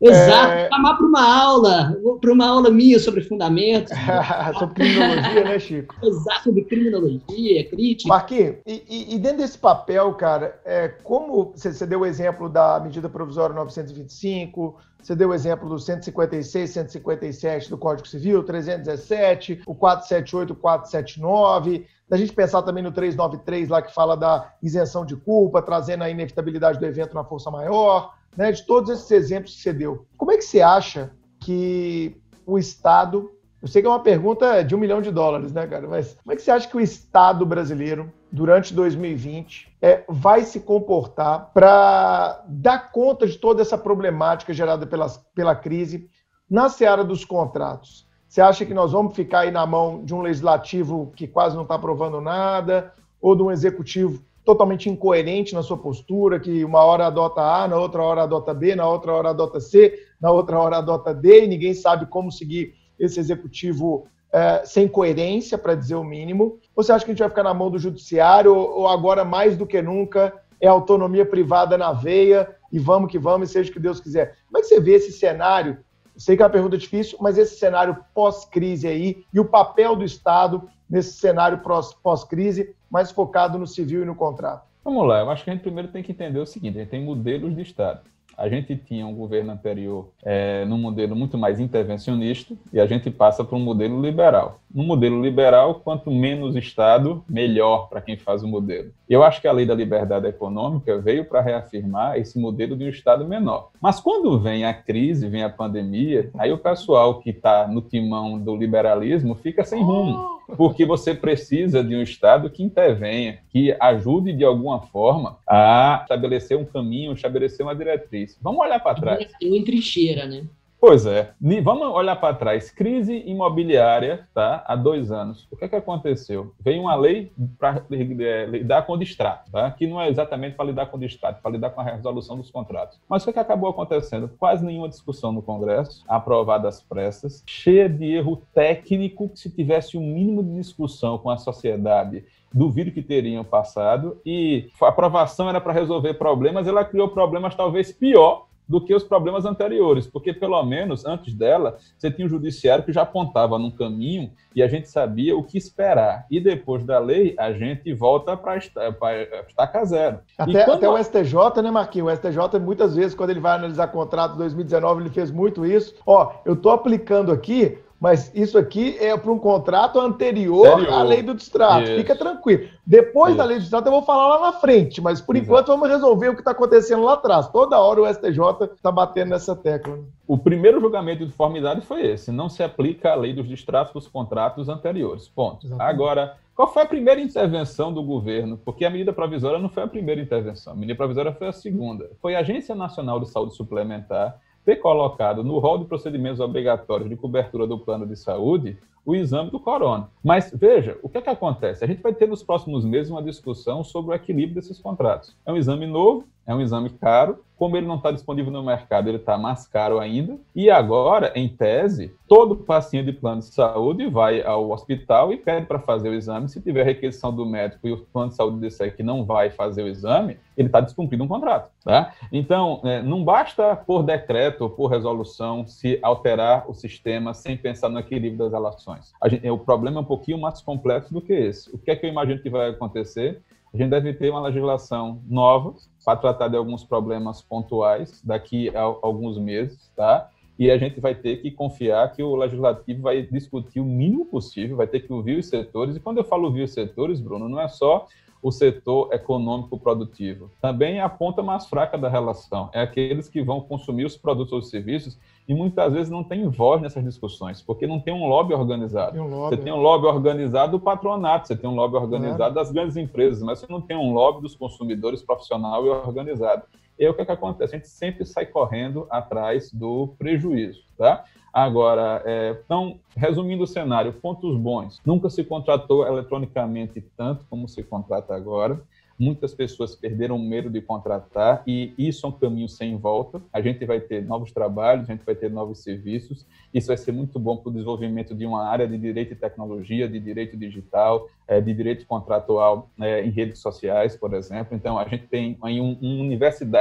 Exato, é... chamar para uma aula, para uma aula minha sobre fundamentos. (laughs) sobre criminologia, né, Chico? Exato, sobre criminologia, crítica. Marquinhos, e, e, dentro desse papel, cara, é, como você, você deu o exemplo da medida provisória 925, você deu o exemplo do 156, 157 do Código Civil, 317, o 478, o 479, da gente pensar também no 393 lá que fala da isenção de culpa, trazendo a inevitabilidade do evento na força maior, né? De todos esses exemplos que você deu. Como é que você acha que o Estado Eu sei que é uma pergunta de um milhão de dólares, né, cara? Mas como é que você acha que o Estado brasileiro, durante 2020, é, vai se comportar para dar conta de toda essa problemática gerada pela, pela crise na seara dos contratos? Você acha que nós vamos ficar aí na mão de um legislativo que quase não está aprovando nada, ou de um executivo totalmente incoerente na sua postura, que uma hora adota A, na outra hora adota B, na outra hora adota C, na outra hora adota D, e ninguém sabe como seguir esse executivo é, sem coerência, para dizer o mínimo? Ou você acha que a gente vai ficar na mão do judiciário, ou, agora, mais do que nunca, é autonomia privada na veia, e vamos que vamos, e seja o que Deus quiser? Como é que você vê esse cenário? Sei que é uma pergunta difícil, mas esse cenário pós-crise aí, e o papel do Estado nesse cenário pós-crise, mais focado no civil e no contrato? Vamos lá, eu acho que a gente primeiro tem que entender o seguinte: a gente tem modelos de Estado. A gente tinha um governo anterior é, num modelo muito mais intervencionista e a gente passa para um modelo liberal. No modelo liberal, quanto menos Estado, melhor para quem faz o modelo. Eu acho que a lei da liberdade econômica veio para reafirmar esse modelo de um Estado menor. Mas quando vem a crise, vem a pandemia, aí o pessoal que está no timão do liberalismo fica sem rumo porque você precisa de um Estado que intervenha, que ajude de alguma forma a estabelecer um caminho, estabelecer uma diretriz. Vamos olhar para trás. Em trincheira, né? Pois é. Vamos olhar para trás. Crise imobiliária, tá? Há dois anos. O que, é que aconteceu? Veio uma lei para é, lidar com o distrato, tá? Que não é exatamente para lidar com o distrato, para lidar com a resolução dos contratos. Mas o que, é que acabou acontecendo? Quase nenhuma discussão no Congresso, aprovada às pressas, cheia de erro técnico. Se tivesse um mínimo de discussão com a sociedade, duvido que teriam passado. E a aprovação era para resolver problemas, ela criou problemas talvez pior do que os problemas anteriores, porque pelo menos antes dela você tinha um judiciário que já apontava num caminho e a gente sabia o que esperar. E depois da lei a gente volta para estaca zero. Até, quando... até o STJ, né, Marquinhos? O STJ muitas vezes quando ele vai analisar contrato 2019 ele fez muito isso. Ó, eu estou aplicando aqui mas isso aqui é para um contrato anterior, anterior. à lei do distrato. Fica tranquilo. Depois da lei do distrato eu vou falar lá na frente, mas por Exato. enquanto vamos resolver o que está acontecendo lá atrás. Toda hora o STJ está batendo nessa tecla. O primeiro julgamento de conformidade foi esse. Não se aplica a lei dos distratos dos contratos anteriores. Ponto. Exatamente. Agora, qual foi a primeira intervenção do governo? Porque a medida provisória não foi a primeira intervenção, a medida provisória foi a segunda. Foi a Agência Nacional de Saúde Suplementar ter colocado no rol de procedimentos obrigatórios de cobertura do plano de saúde o exame do corona. Mas veja, o que é que acontece? A gente vai ter nos próximos meses uma discussão sobre o equilíbrio desses contratos. É um exame novo, é um exame caro, como ele não está disponível no mercado, ele está mais caro ainda. E agora, em tese, todo paciente de plano de saúde vai ao hospital e pede para fazer o exame. Se tiver requisição do médico e o plano de saúde disser que não vai fazer o exame, ele está descumprindo um contrato. Tá? Então, é, não basta por decreto ou por resolução se alterar o sistema sem pensar no equilíbrio das relações. Gente, o problema é um pouquinho mais complexo do que esse. O que é que eu imagino que vai acontecer? A gente deve ter uma legislação nova para tratar de alguns problemas pontuais daqui a alguns meses, tá? E a gente vai ter que confiar que o legislativo vai discutir o mínimo possível, vai ter que ouvir os setores. E quando eu falo ouvir os setores, Bruno, não é só o setor econômico produtivo. Também é a ponta mais fraca da relação, é aqueles que vão consumir os produtos ou serviços e muitas vezes não tem voz nessas discussões, porque não tem um lobby organizado. Tem um lobby, você tem um lobby organizado do patronato, você tem um lobby organizado das grandes empresas, mas você não tem um lobby dos consumidores profissional e organizado. E aí o que, é que acontece? A gente sempre sai correndo atrás do prejuízo, tá? Agora, é, então, resumindo o cenário, pontos bons. Nunca se contratou eletronicamente tanto como se contrata agora. Muitas pessoas perderam o medo de contratar e isso é um caminho sem volta. A gente vai ter novos trabalhos, a gente vai ter novos serviços. Isso vai ser muito bom para o desenvolvimento de uma área de direito e tecnologia, de direito digital, é, de direito contratual é, em redes sociais, por exemplo. Então, a gente tem aí um, um,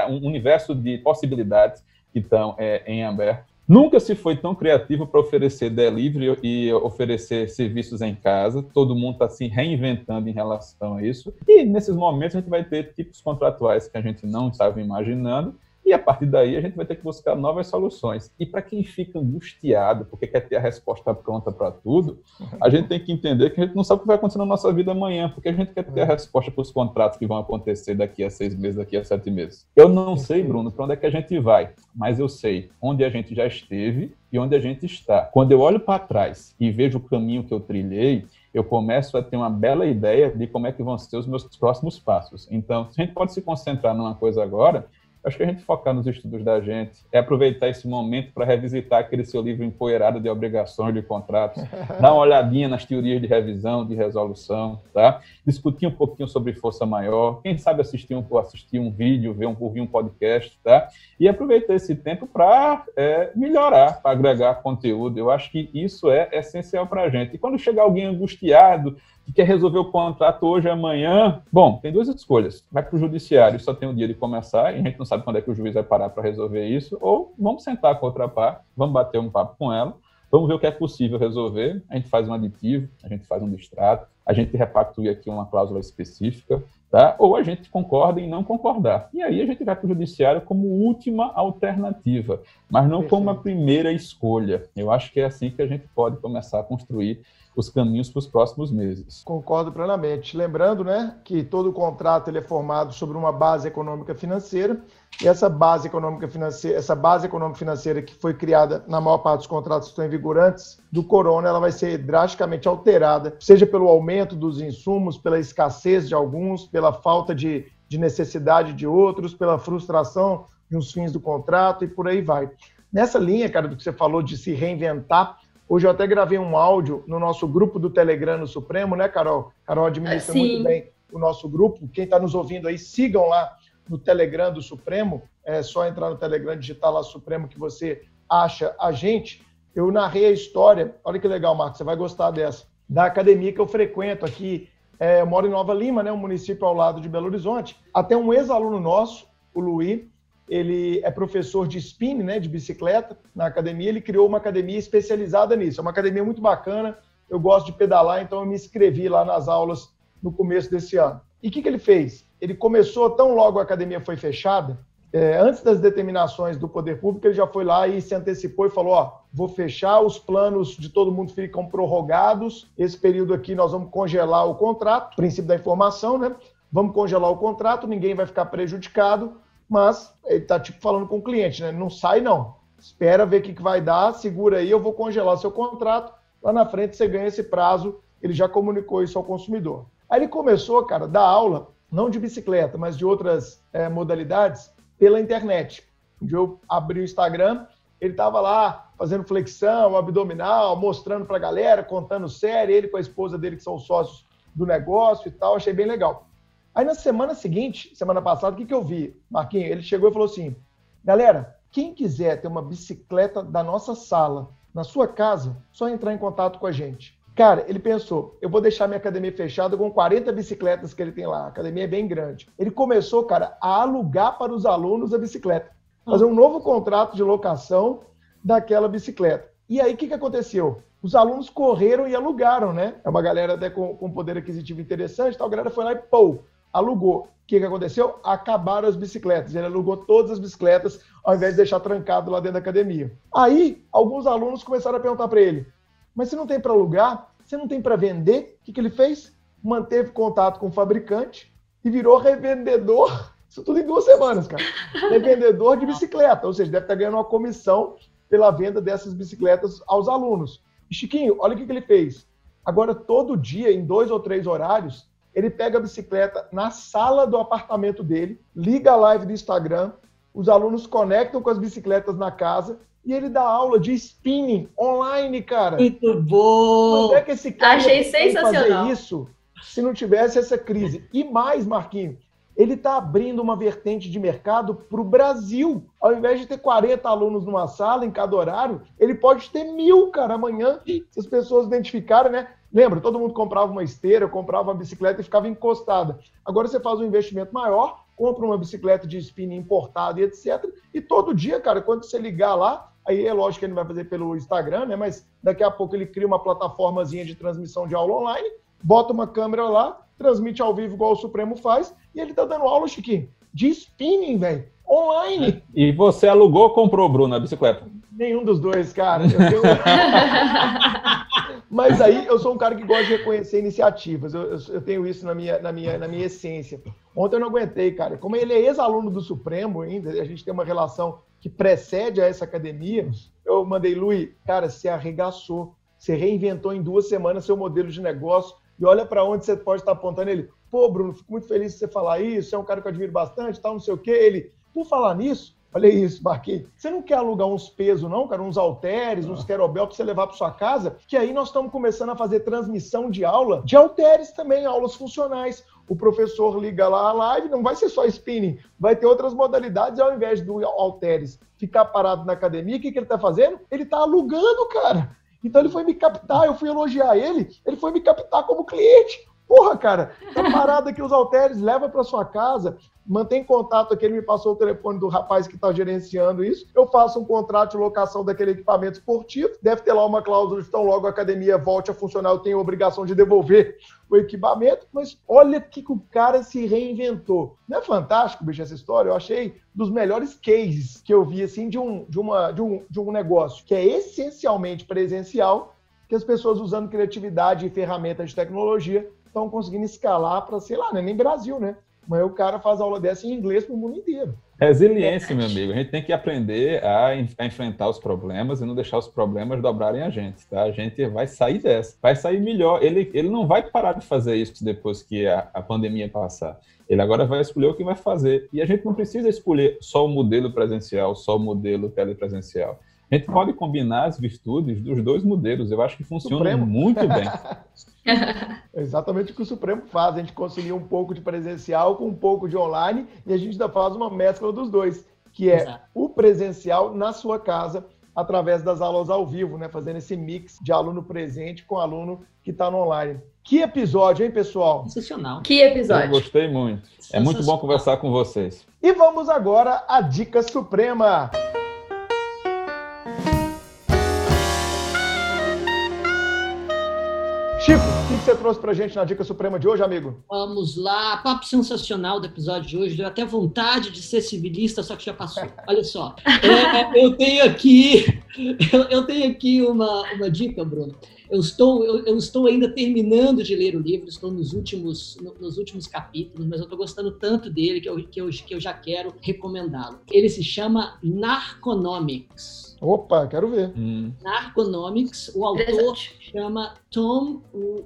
um universo de possibilidades que estão é, em aberto. Nunca se foi tão criativo para oferecer delivery e oferecer serviços em casa. Todo mundo está se reinventando em relação a isso. E nesses momentos a gente vai ter tipos contratuais que a gente não estava imaginando. E a partir daí a gente vai ter que buscar novas soluções. E para quem fica angustiado, porque quer ter a resposta pronta para tudo, a gente tem que entender que a gente não sabe o que vai acontecer na nossa vida amanhã, porque a gente quer ter a resposta para os contratos que vão acontecer daqui a seis meses, daqui a sete meses. Eu não sei, Bruno, para onde é que a gente vai, mas eu sei onde a gente já esteve e onde a gente está. Quando eu olho para trás e vejo o caminho que eu trilhei, eu começo a ter uma bela ideia de como é que vão ser os meus próximos passos. Então, se a gente pode se concentrar numa coisa agora, Acho que a gente focar nos estudos da gente é aproveitar esse momento para revisitar aquele seu livro empoeirado de obrigações de contratos, (laughs) dar uma olhadinha nas teorias de revisão, de resolução, tá? Discutir um pouquinho sobre força maior, quem sabe assistir um, assistir um vídeo, ver um, ouvir um podcast, tá? E aproveitar esse tempo para é, melhorar, para agregar conteúdo. Eu acho que isso é essencial para a gente. E quando chegar alguém angustiado, que quer resolver o contrato hoje, amanhã. Bom, tem duas escolhas. Vai para o judiciário, só tem um dia de começar, e a gente não sabe quando é que o juiz vai parar para resolver isso, ou vamos sentar com outra parte, vamos bater um papo com ela, vamos ver o que é possível resolver. A gente faz um aditivo, a gente faz um distrato, a gente repactua aqui uma cláusula específica, tá? ou a gente concorda em não concordar. E aí a gente vai para o judiciário como última alternativa, mas não Perfeito. como a primeira escolha. Eu acho que é assim que a gente pode começar a construir os caminhos para os próximos meses. Concordo plenamente. Lembrando, né, que todo contrato ele é formado sobre uma base econômica financeira e essa base econômica financeira, essa base econômica financeira que foi criada na maior parte dos contratos que estão em vigor antes do corona, ela vai ser drasticamente alterada, seja pelo aumento dos insumos, pela escassez de alguns, pela falta de, de necessidade de outros, pela frustração de uns fins do contrato e por aí vai. Nessa linha, cara, do que você falou de se reinventar, Hoje eu até gravei um áudio no nosso grupo do Telegram no Supremo, né, Carol? Carol administra muito bem o nosso grupo. Quem está nos ouvindo aí, sigam lá no Telegram do Supremo. É só entrar no Telegram, digitar lá Supremo que você acha a gente. Eu narrei a história, olha que legal, Marcos, você vai gostar dessa, da academia que eu frequento aqui. É, eu moro em Nova Lima, né, um município ao lado de Belo Horizonte. Até um ex-aluno nosso, o Luiz, ele é professor de spin, né, de bicicleta, na academia. Ele criou uma academia especializada nisso. É uma academia muito bacana. Eu gosto de pedalar, então eu me inscrevi lá nas aulas no começo desse ano. E o que, que ele fez? Ele começou, tão logo a academia foi fechada, é, antes das determinações do poder público, ele já foi lá e se antecipou e falou: ó, vou fechar, os planos de todo mundo ficam prorrogados. Esse período aqui nós vamos congelar o contrato, princípio da informação, né? Vamos congelar o contrato, ninguém vai ficar prejudicado mas ele está tipo falando com o cliente, né? Não sai não. Espera ver o que, que vai dar, segura aí, eu vou congelar seu contrato. Lá na frente você ganha esse prazo. Ele já comunicou isso ao consumidor. Aí ele começou, cara, dar aula, não de bicicleta, mas de outras é, modalidades, pela internet. Dia eu abri o Instagram, ele estava lá fazendo flexão, abdominal, mostrando para a galera, contando série, ele com a esposa dele, que são sócios do negócio e tal. Achei bem legal. Aí na semana seguinte, semana passada, o que, que eu vi? Marquinhos, ele chegou e falou assim: galera, quem quiser ter uma bicicleta da nossa sala na sua casa, só entrar em contato com a gente. Cara, ele pensou, eu vou deixar minha academia fechada com 40 bicicletas que ele tem lá. A academia é bem grande. Ele começou, cara, a alugar para os alunos a bicicleta. Fazer um novo contrato de locação daquela bicicleta. E aí, o que, que aconteceu? Os alunos correram e alugaram, né? É uma galera até com, com poder aquisitivo interessante, tal. a galera foi lá e, pô, alugou. O que, que aconteceu? Acabaram as bicicletas. Ele alugou todas as bicicletas ao invés de deixar trancado lá dentro da academia. Aí, alguns alunos começaram a perguntar para ele: Mas se não tem para alugar? Você não tem para vender? O que, que ele fez? Manteve contato com o fabricante e virou revendedor. Isso tudo em duas semanas, cara. (laughs) Revendedor de bicicleta. Ou seja, deve estar ganhando uma comissão pela venda dessas bicicletas aos alunos. E Chiquinho, olha o que, que ele fez. Agora, todo dia, em dois ou três horários, ele pega a bicicleta na sala do apartamento dele, liga a live do Instagram, os alunos conectam com as bicicletas na casa e ele dá aula de spinning online, cara. Muito bom! Como é que esse cara Achei sensacional. fazer isso se não tivesse essa crise? E mais, Marquinhos, ele está abrindo uma vertente de mercado para o Brasil. Ao invés de ter 40 alunos numa sala em cada horário, ele pode ter mil, cara, amanhã, se as pessoas identificarem, né? Lembra, todo mundo comprava uma esteira, comprava uma bicicleta e ficava encostada. Agora você faz um investimento maior, compra uma bicicleta de spinning importada e etc. E todo dia, cara, quando você ligar lá, aí é lógico que ele vai fazer pelo Instagram, né? Mas daqui a pouco ele cria uma plataformazinha de transmissão de aula online, bota uma câmera lá, transmite ao vivo igual o Supremo faz, e ele tá dando aula, Chiquinho, de spinning, velho. online. E você alugou ou comprou, Bruno, a bicicleta? Nenhum dos dois, cara. Tenho... (laughs) Mas aí eu sou um cara que gosta de reconhecer iniciativas. Eu, eu, eu, tenho isso na minha, na, minha, na minha essência. Ontem eu não aguentei, cara. Como ele é ex-aluno do Supremo ainda, a gente tem uma relação que precede a essa academia. Eu mandei, Luiz, cara, você arregaçou. Você reinventou em duas semanas seu modelo de negócio. E olha para onde você pode estar apontando ele. Pô, Bruno, fico muito feliz de você falar isso. É um cara que eu admiro bastante, tal, não sei o quê. Ele, por falar nisso, Olha isso, Marquinhos. Você não quer alugar uns pesos, não, cara? Uns halteres, uns querobel para você levar para sua casa? Que aí nós estamos começando a fazer transmissão de aula de halteres também, aulas funcionais. O professor liga lá a live, não vai ser só spinning, vai ter outras modalidades ao invés do halteres ficar parado na academia. O que, que ele está fazendo? Ele está alugando, cara. Então ele foi me captar, eu fui elogiar ele, ele foi me captar como cliente. Porra, cara, tá parado aqui os halteres, leva para sua casa, mantém contato aqui, ele me passou o telefone do rapaz que está gerenciando isso, eu faço um contrato de locação daquele equipamento esportivo, deve ter lá uma cláusula de tão logo a academia volte a funcionar, eu tenho a obrigação de devolver o equipamento, mas olha que o cara se reinventou. Não é fantástico, bicho, essa história? Eu achei dos melhores cases que eu vi, assim, de um, de uma, de um, de um negócio que é essencialmente presencial, que as pessoas usando criatividade e ferramentas de tecnologia estão conseguindo escalar para, sei lá, né? nem Brasil, né? Mas o cara faz aula dessa em inglês para o mundo inteiro. Resiliência, meu amigo. A gente tem que aprender a, a, enfrentar os problemas e não deixar os problemas dobrarem a gente, tá? A gente vai sair dessa, vai sair melhor. Ele, ele não vai parar de fazer isso depois que a, a pandemia passar. Ele agora vai escolher o que vai fazer. E a gente não precisa escolher só o modelo presencial, só o modelo telepresencial. A gente pode combinar as virtudes dos dois modelos. Eu acho que funciona Supremo. muito bem. (laughs) exatamente o que o Supremo faz. A gente concilia um pouco de presencial com um pouco de online e a gente ainda faz uma mescla dos dois, que é Exato. o presencial na sua casa através das aulas ao vivo, né? Fazendo esse mix de aluno presente com aluno que está no online. Que episódio, hein, pessoal? Sensacional. Que episódio. Eu gostei muito. É muito bom conversar com vocês. E vamos agora à dica suprema. Chico, você trouxe pra gente na Dica Suprema de hoje, amigo? Vamos lá, papo sensacional do episódio de hoje. Deu até vontade de ser civilista, só que já passou. Olha só, é, eu tenho aqui, eu, eu, tenho aqui uma, uma dica, Bruno. Eu estou, eu, eu, estou ainda terminando de ler o livro, estou nos últimos, no, nos últimos capítulos, mas eu estou gostando tanto dele que eu, que eu, que eu já quero recomendá-lo. Ele se chama Narconomics. Opa, quero ver. Hum. Narconomics, o autor chama Tom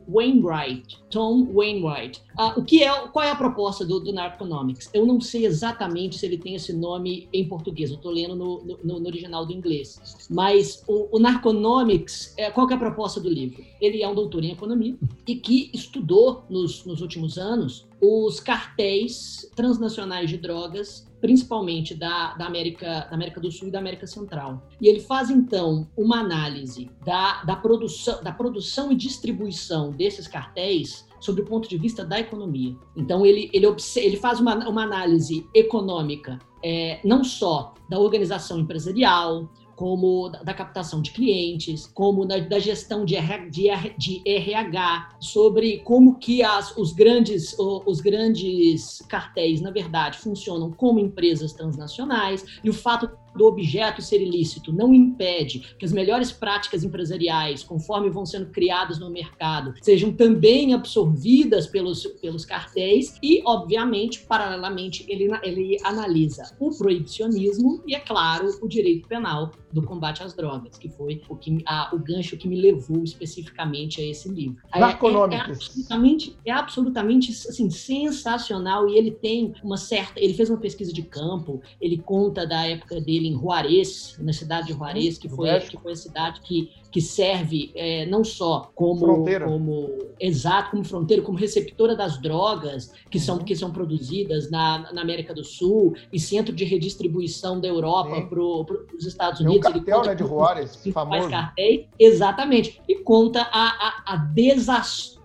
Wainwright. Tom Wainwright. Ah, o que é, qual é a proposta do, do Narconomics? Eu não sei exatamente se ele tem esse nome em português. Eu estou lendo no, no, no, original do inglês. Mas o, o Narconomics, é, qual é a proposta do livro? Ele é um doutor em economia e que estudou nos, nos últimos anos os cartéis transnacionais de drogas principalmente da, da, América, da América do Sul e da América Central. E ele faz, então, uma análise da, da, produção, da produção e distribuição desses cartéis sobre o ponto de vista da economia. Então, ele, ele, ele faz uma, uma análise econômica, é, não só da organização empresarial, como da, captação de clientes, como da, da gestão de, de, RH, sobre como que as, os, grandes, os grandes cartéis, na verdade, funcionam como empresas transnacionais, e o fato do objeto ser ilícito não impede que as melhores práticas empresariais, conforme vão sendo criadas no mercado, sejam também absorvidas pelos, pelos cartéis e, obviamente, paralelamente, ele, ele analisa o proibicionismo e, é claro, o direito penal do combate às drogas, que foi o, que, a, o gancho que me levou especificamente a esse livro. É, é, é, absolutamente, é absolutamente assim, sensacional e ele tem uma certa... Ele fez uma pesquisa de campo, ele conta da época dele em Juarez, na cidade de Juarez, que foi, que foi a cidade que que serve é, não só como, fronteira. como exato como fronteira, como receptora das drogas que, uhum. são, que são produzidas na, na América do Sul e centro de redistribuição da Europa para os Estados Unidos. Tem um cartel, né, de Juarez, famoso. Cartéis, exatamente. E conta a, a, a desastrosa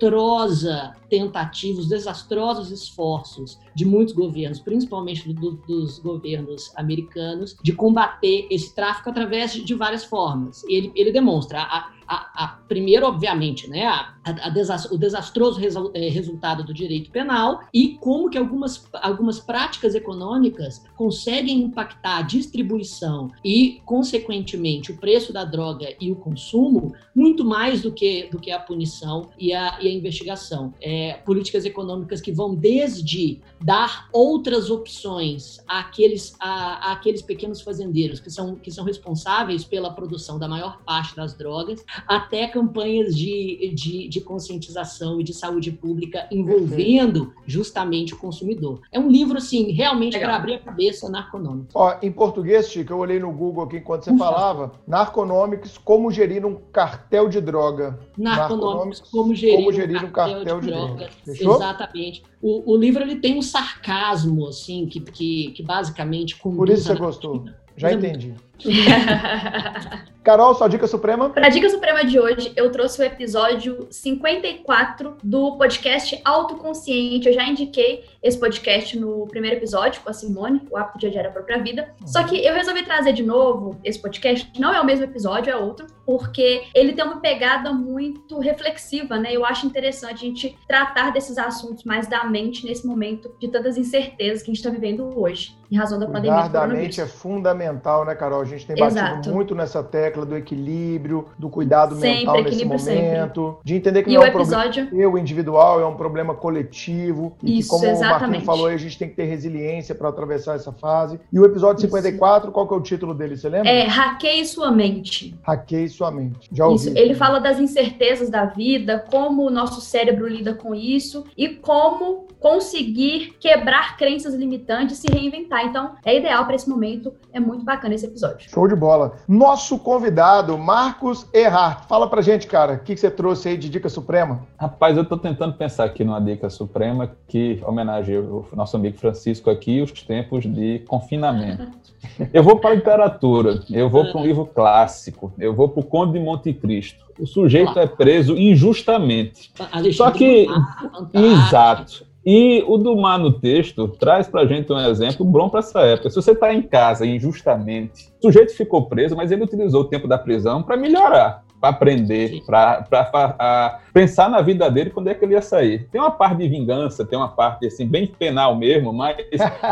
tentativa, os desastrosos esforços de muitos governos, principalmente do, dos governos americanos, de combater esse tráfico através de, de várias formas. Ele, ele demonstra a, a, a, primeiro, obviamente, né, a, o desastroso resu é, resultado do direito penal e como que algumas, algumas práticas econômicas conseguem impactar a distribuição e, consequentemente, o preço da droga e o consumo muito mais do que, do que a punição e a, e a investigação. É, políticas econômicas que vão desde dar outras opções àqueles, à, àqueles pequenos fazendeiros que são, que são responsáveis pela produção da maior parte das drogas, até campanhas de, de, de conscientização e de saúde pública envolvendo justamente o consumidor. É um livro, assim, realmente para abrir a cabeça narconômico. Ó, em português, Chico, eu olhei no Google aqui enquanto você falava, narconômicos, como gerir um cartel de droga. Narconômicos, como gerir, como gerir um, cartel um cartel de, de droga. Fechou? Exatamente. O, o, livro ele tem um sarcasmo, assim, que, que, que basicamente Por isso você gostou. Já entendi. (laughs) Carol, sua dica suprema? Para a dica suprema de hoje, eu trouxe o episódio 54 do podcast Autoconsciente. Eu já indiquei esse podcast no primeiro episódio com a Simone, o hábito de adiar a própria vida. Uhum. Só que eu resolvi trazer de novo esse podcast. Não é o mesmo episódio, é outro, porque ele tem uma pegada muito reflexiva, né? Eu acho interessante a gente tratar desses assuntos mais da mente nesse momento de tantas incertezas que a gente está vivendo hoje, em razão da Cuidar pandemia. da mente é fundamental, né, Carol? A gente tem batido Exato. muito nessa tecla do equilíbrio, do cuidado sempre, mental nesse momento, sempre. de entender que e não é um episódio... problema eu individual, é um problema coletivo. E Isso, que, como exatamente. o Marquinhos falou, a gente tem que ter resiliência para atravessar essa fase. E o episódio 54, Isso. qual que é o título dele, você lembra? É Hackeie Sua Mente. Hackeie Sua Mente. Já ouvi. Isso, ele fala das incertezas da vida, como o nosso cérebro lida com isso e como conseguir quebrar crenças limitantes e se reinventar. Então, é ideal para esse momento, é muito bacana esse episódio. Show de bola. Nosso convidado, Marcos Erhard. Fala pra gente, cara, o que, que você trouxe aí de dica suprema? Rapaz, eu tô tentando pensar aqui numa dica suprema que homenageia o nosso amigo Francisco aqui, os tempos de confinamento. (laughs) Eu vou para a literatura, eu vou para um livro clássico, eu vou para o Conde de Monte Cristo. O sujeito é preso injustamente. Só que, exato. E o Dumar no texto traz para a gente um exemplo bom para essa época. Se você está em casa injustamente, o sujeito ficou preso, mas ele utilizou o tempo da prisão para melhorar para aprender, para pensar na vida dele quando é que ele ia sair. Tem uma parte de vingança, tem uma parte assim bem penal mesmo, mas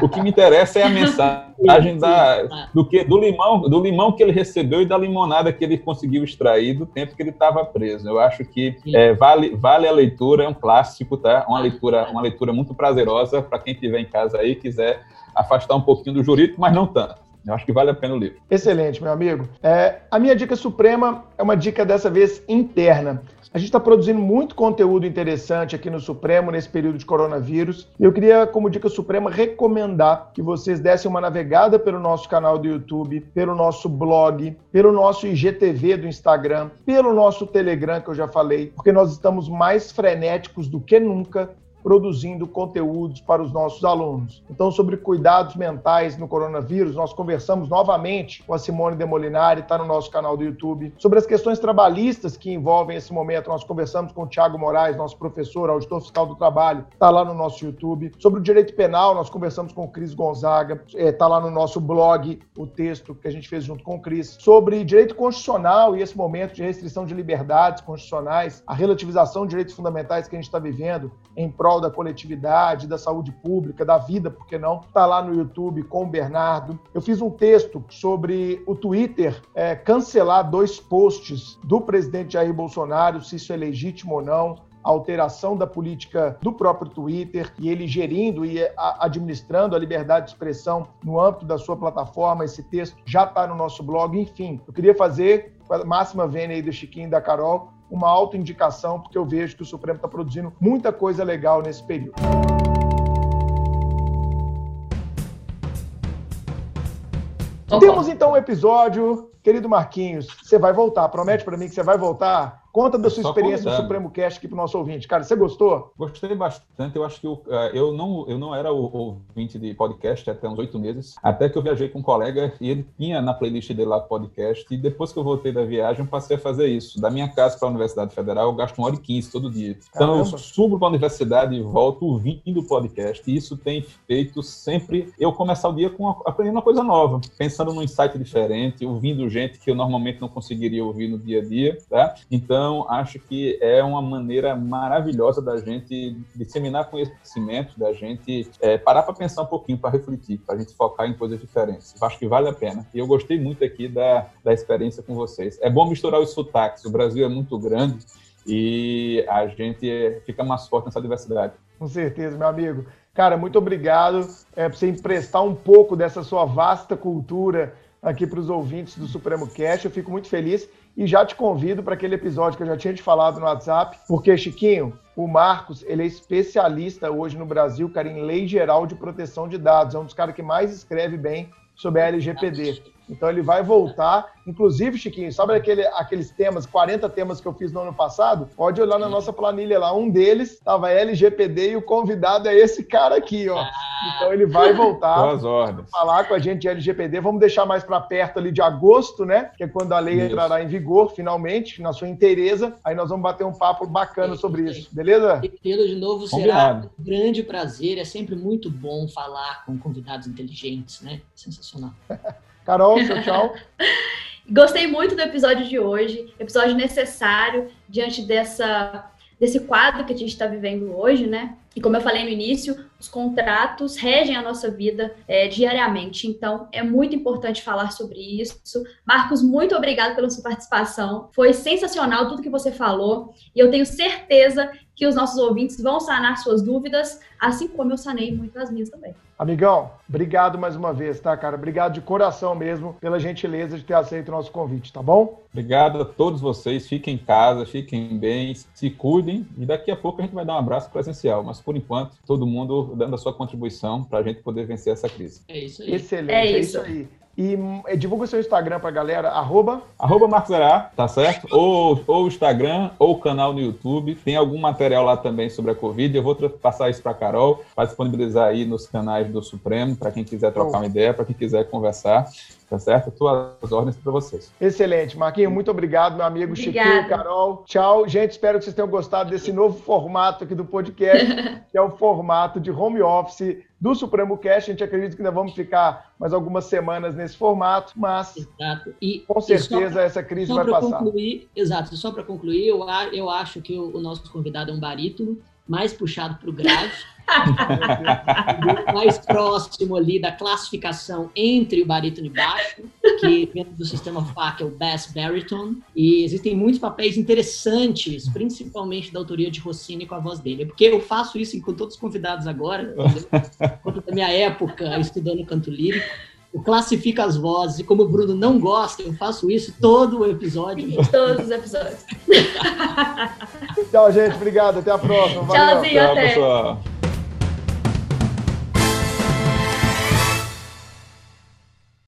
o que me interessa é a mensagem (laughs) da, do que do limão, do limão que ele recebeu e da limonada que ele conseguiu extrair do tempo que ele estava preso. Eu acho que é, vale, vale a leitura, é um clássico, tá? Uma leitura, uma leitura muito prazerosa para quem estiver em casa aí quiser afastar um pouquinho do jurídico, mas não tanto. Eu acho que vale a pena o livro. Excelente, meu amigo. É, a minha dica suprema é uma dica dessa vez interna. A gente está produzindo muito conteúdo interessante aqui no Supremo nesse período de coronavírus. Eu queria, como dica suprema, recomendar que vocês dessem uma navegada pelo nosso canal do YouTube, pelo nosso blog, pelo nosso IGTV do Instagram, pelo nosso Telegram, que eu já falei, porque nós estamos mais frenéticos do que nunca produzindo conteúdos para os nossos alunos. Então, sobre cuidados mentais no coronavírus, nós conversamos novamente com a Simone Demolinari, está no nosso canal do YouTube. Sobre as questões trabalhistas que envolvem esse momento, nós conversamos com o Tiago Moraes, nosso professor, auditor fiscal do trabalho, está lá no nosso YouTube. Sobre o direito penal, nós conversamos com o Cris Gonzaga, está é, lá no nosso blog o texto que a gente fez junto com o Cris. Sobre direito constitucional e esse momento de restrição de liberdades constitucionais, a relativização de direitos fundamentais que a gente está vivendo em prol prol da coletividade, da saúde pública, da vida, por que não? Está lá no YouTube com o Bernardo. Eu fiz um texto sobre o Twitter é, cancelar dois posts do presidente Jair Bolsonaro, se isso é legítimo ou não a alteração da política do próprio Twitter e ele gerindo e administrando a liberdade de expressão no âmbito da sua plataforma. Esse texto já está no nosso blog. Enfim, eu queria fazer, com a máxima vênia aí do Chiquinho e da Carol, uma autoindicação, porque eu vejo que o Supremo está produzindo muita coisa legal nesse período. Temos então um episódio, querido Marquinhos, você vai voltar, promete para mim que você vai voltar Conta da sua experiência no Supremo Cast aqui para o nosso ouvinte. Cara, você gostou? Gostei bastante. Eu acho que eu, é, eu, não, eu não era o ouvinte de podcast até uns oito meses, até que eu viajei com um colega e ele tinha na playlist dele lá podcast. E depois que eu voltei da viagem, passei a fazer isso. Da minha casa para a Universidade Federal, eu gasto uma hora e quinze todo dia. Então, Caramba. eu subo para a universidade e volto ouvindo podcast. E isso tem feito sempre eu começar o dia com aprendendo uma coisa nova, pensando num insight diferente, ouvindo gente gente que eu normalmente não conseguiria ouvir no dia a dia, tá? Então, acho que é uma maneira maravilhosa da gente disseminar conhecimento, da gente é, parar para pensar um pouquinho, para refletir, para a gente focar em coisas diferentes. Acho que vale a pena. E eu gostei muito aqui da, da experiência com vocês. É bom misturar os sotaques. O Brasil é muito grande e a gente fica mais forte nessa diversidade. Com certeza, meu amigo. Cara, muito obrigado é, por você emprestar um pouco dessa sua vasta cultura aqui para os ouvintes do Supremo Cast. Eu fico muito feliz e já te convido para aquele episódio que eu já tinha te falado no WhatsApp, porque, Chiquinho, o Marcos, ele é especialista hoje no Brasil, cara, em lei geral de proteção de dados. É um dos caras que mais escreve bem sobre a LGPD. Então ele vai voltar. Inclusive, Chiquinho, sabe aquele, aqueles temas, 40 temas que eu fiz no ano passado? Pode olhar na nossa planilha lá. Um deles estava LGPD e o convidado é esse cara aqui, ó. Então ele vai voltar falar com a gente de LGPD. Vamos deixar mais para perto ali de agosto, né? Que é quando a lei isso. entrará em vigor, finalmente, na sua inteireza. Aí nós vamos bater um papo bacana sobre isso, beleza? Tê-lo de novo será um grande prazer. É sempre muito bom falar com convidados inteligentes, né? Sensacional. (laughs) Carol, seu tchau. (laughs) Gostei muito do episódio de hoje, episódio necessário diante dessa, desse quadro que a gente está vivendo hoje, né? E como eu falei no início, os contratos regem a nossa vida é, diariamente. Então, é muito importante falar sobre isso. Marcos, muito obrigado pela sua participação. Foi sensacional tudo que você falou. E eu tenho certeza que os nossos ouvintes vão sanar suas dúvidas, assim como eu sanei muitas minhas também. Amigão, obrigado mais uma vez, tá, cara? Obrigado de coração mesmo pela gentileza de ter aceito o nosso convite, tá bom? Obrigado a todos vocês. Fiquem em casa, fiquem bem, se cuidem. E daqui a pouco a gente vai dar um abraço presencial. Mas por enquanto, todo mundo dando a sua contribuição para a gente poder vencer essa crise. É isso aí. Excelente, é, é isso, é isso aí. E é, divulga o seu Instagram pra galera, arroba... Arroba Marcos Ará, tá certo? Ou, ou o Instagram, ou o canal no YouTube. Tem algum material lá também sobre a Covid. Eu vou passar isso pra Carol, para disponibilizar aí nos canais do Supremo, para quem quiser trocar uma ideia, para quem quiser conversar tá certo? Tuas ordens para vocês. Excelente. Marquinho, muito obrigado, meu amigo Obrigada. Chiquinho, Carol. Tchau. Gente, espero que vocês tenham gostado desse novo formato aqui do podcast, (laughs) que é o formato de home office do Supremo Cast. A gente acredita que ainda vamos ficar mais algumas semanas nesse formato, mas exato. E, com certeza pra, essa crise vai passar. Concluir, exato. Só para concluir, eu, eu acho que o, o nosso convidado é um barítono, mais puxado para o grave. (laughs) mais próximo ali da classificação entre o barítono e baixo, que dentro do sistema FAC é o bass baritone, e existem muitos papéis interessantes, principalmente da autoria de Rossini com a voz dele, porque eu faço isso com todos os convidados agora, quanto da minha época estudando canto lírico, eu classifico as vozes, e como o Bruno não gosta, eu faço isso todo o episódio. Todos os episódios. (laughs) Tchau, gente. Obrigado. Até a próxima. Valeu. Tchauzinho, Tchau, até. pessoal.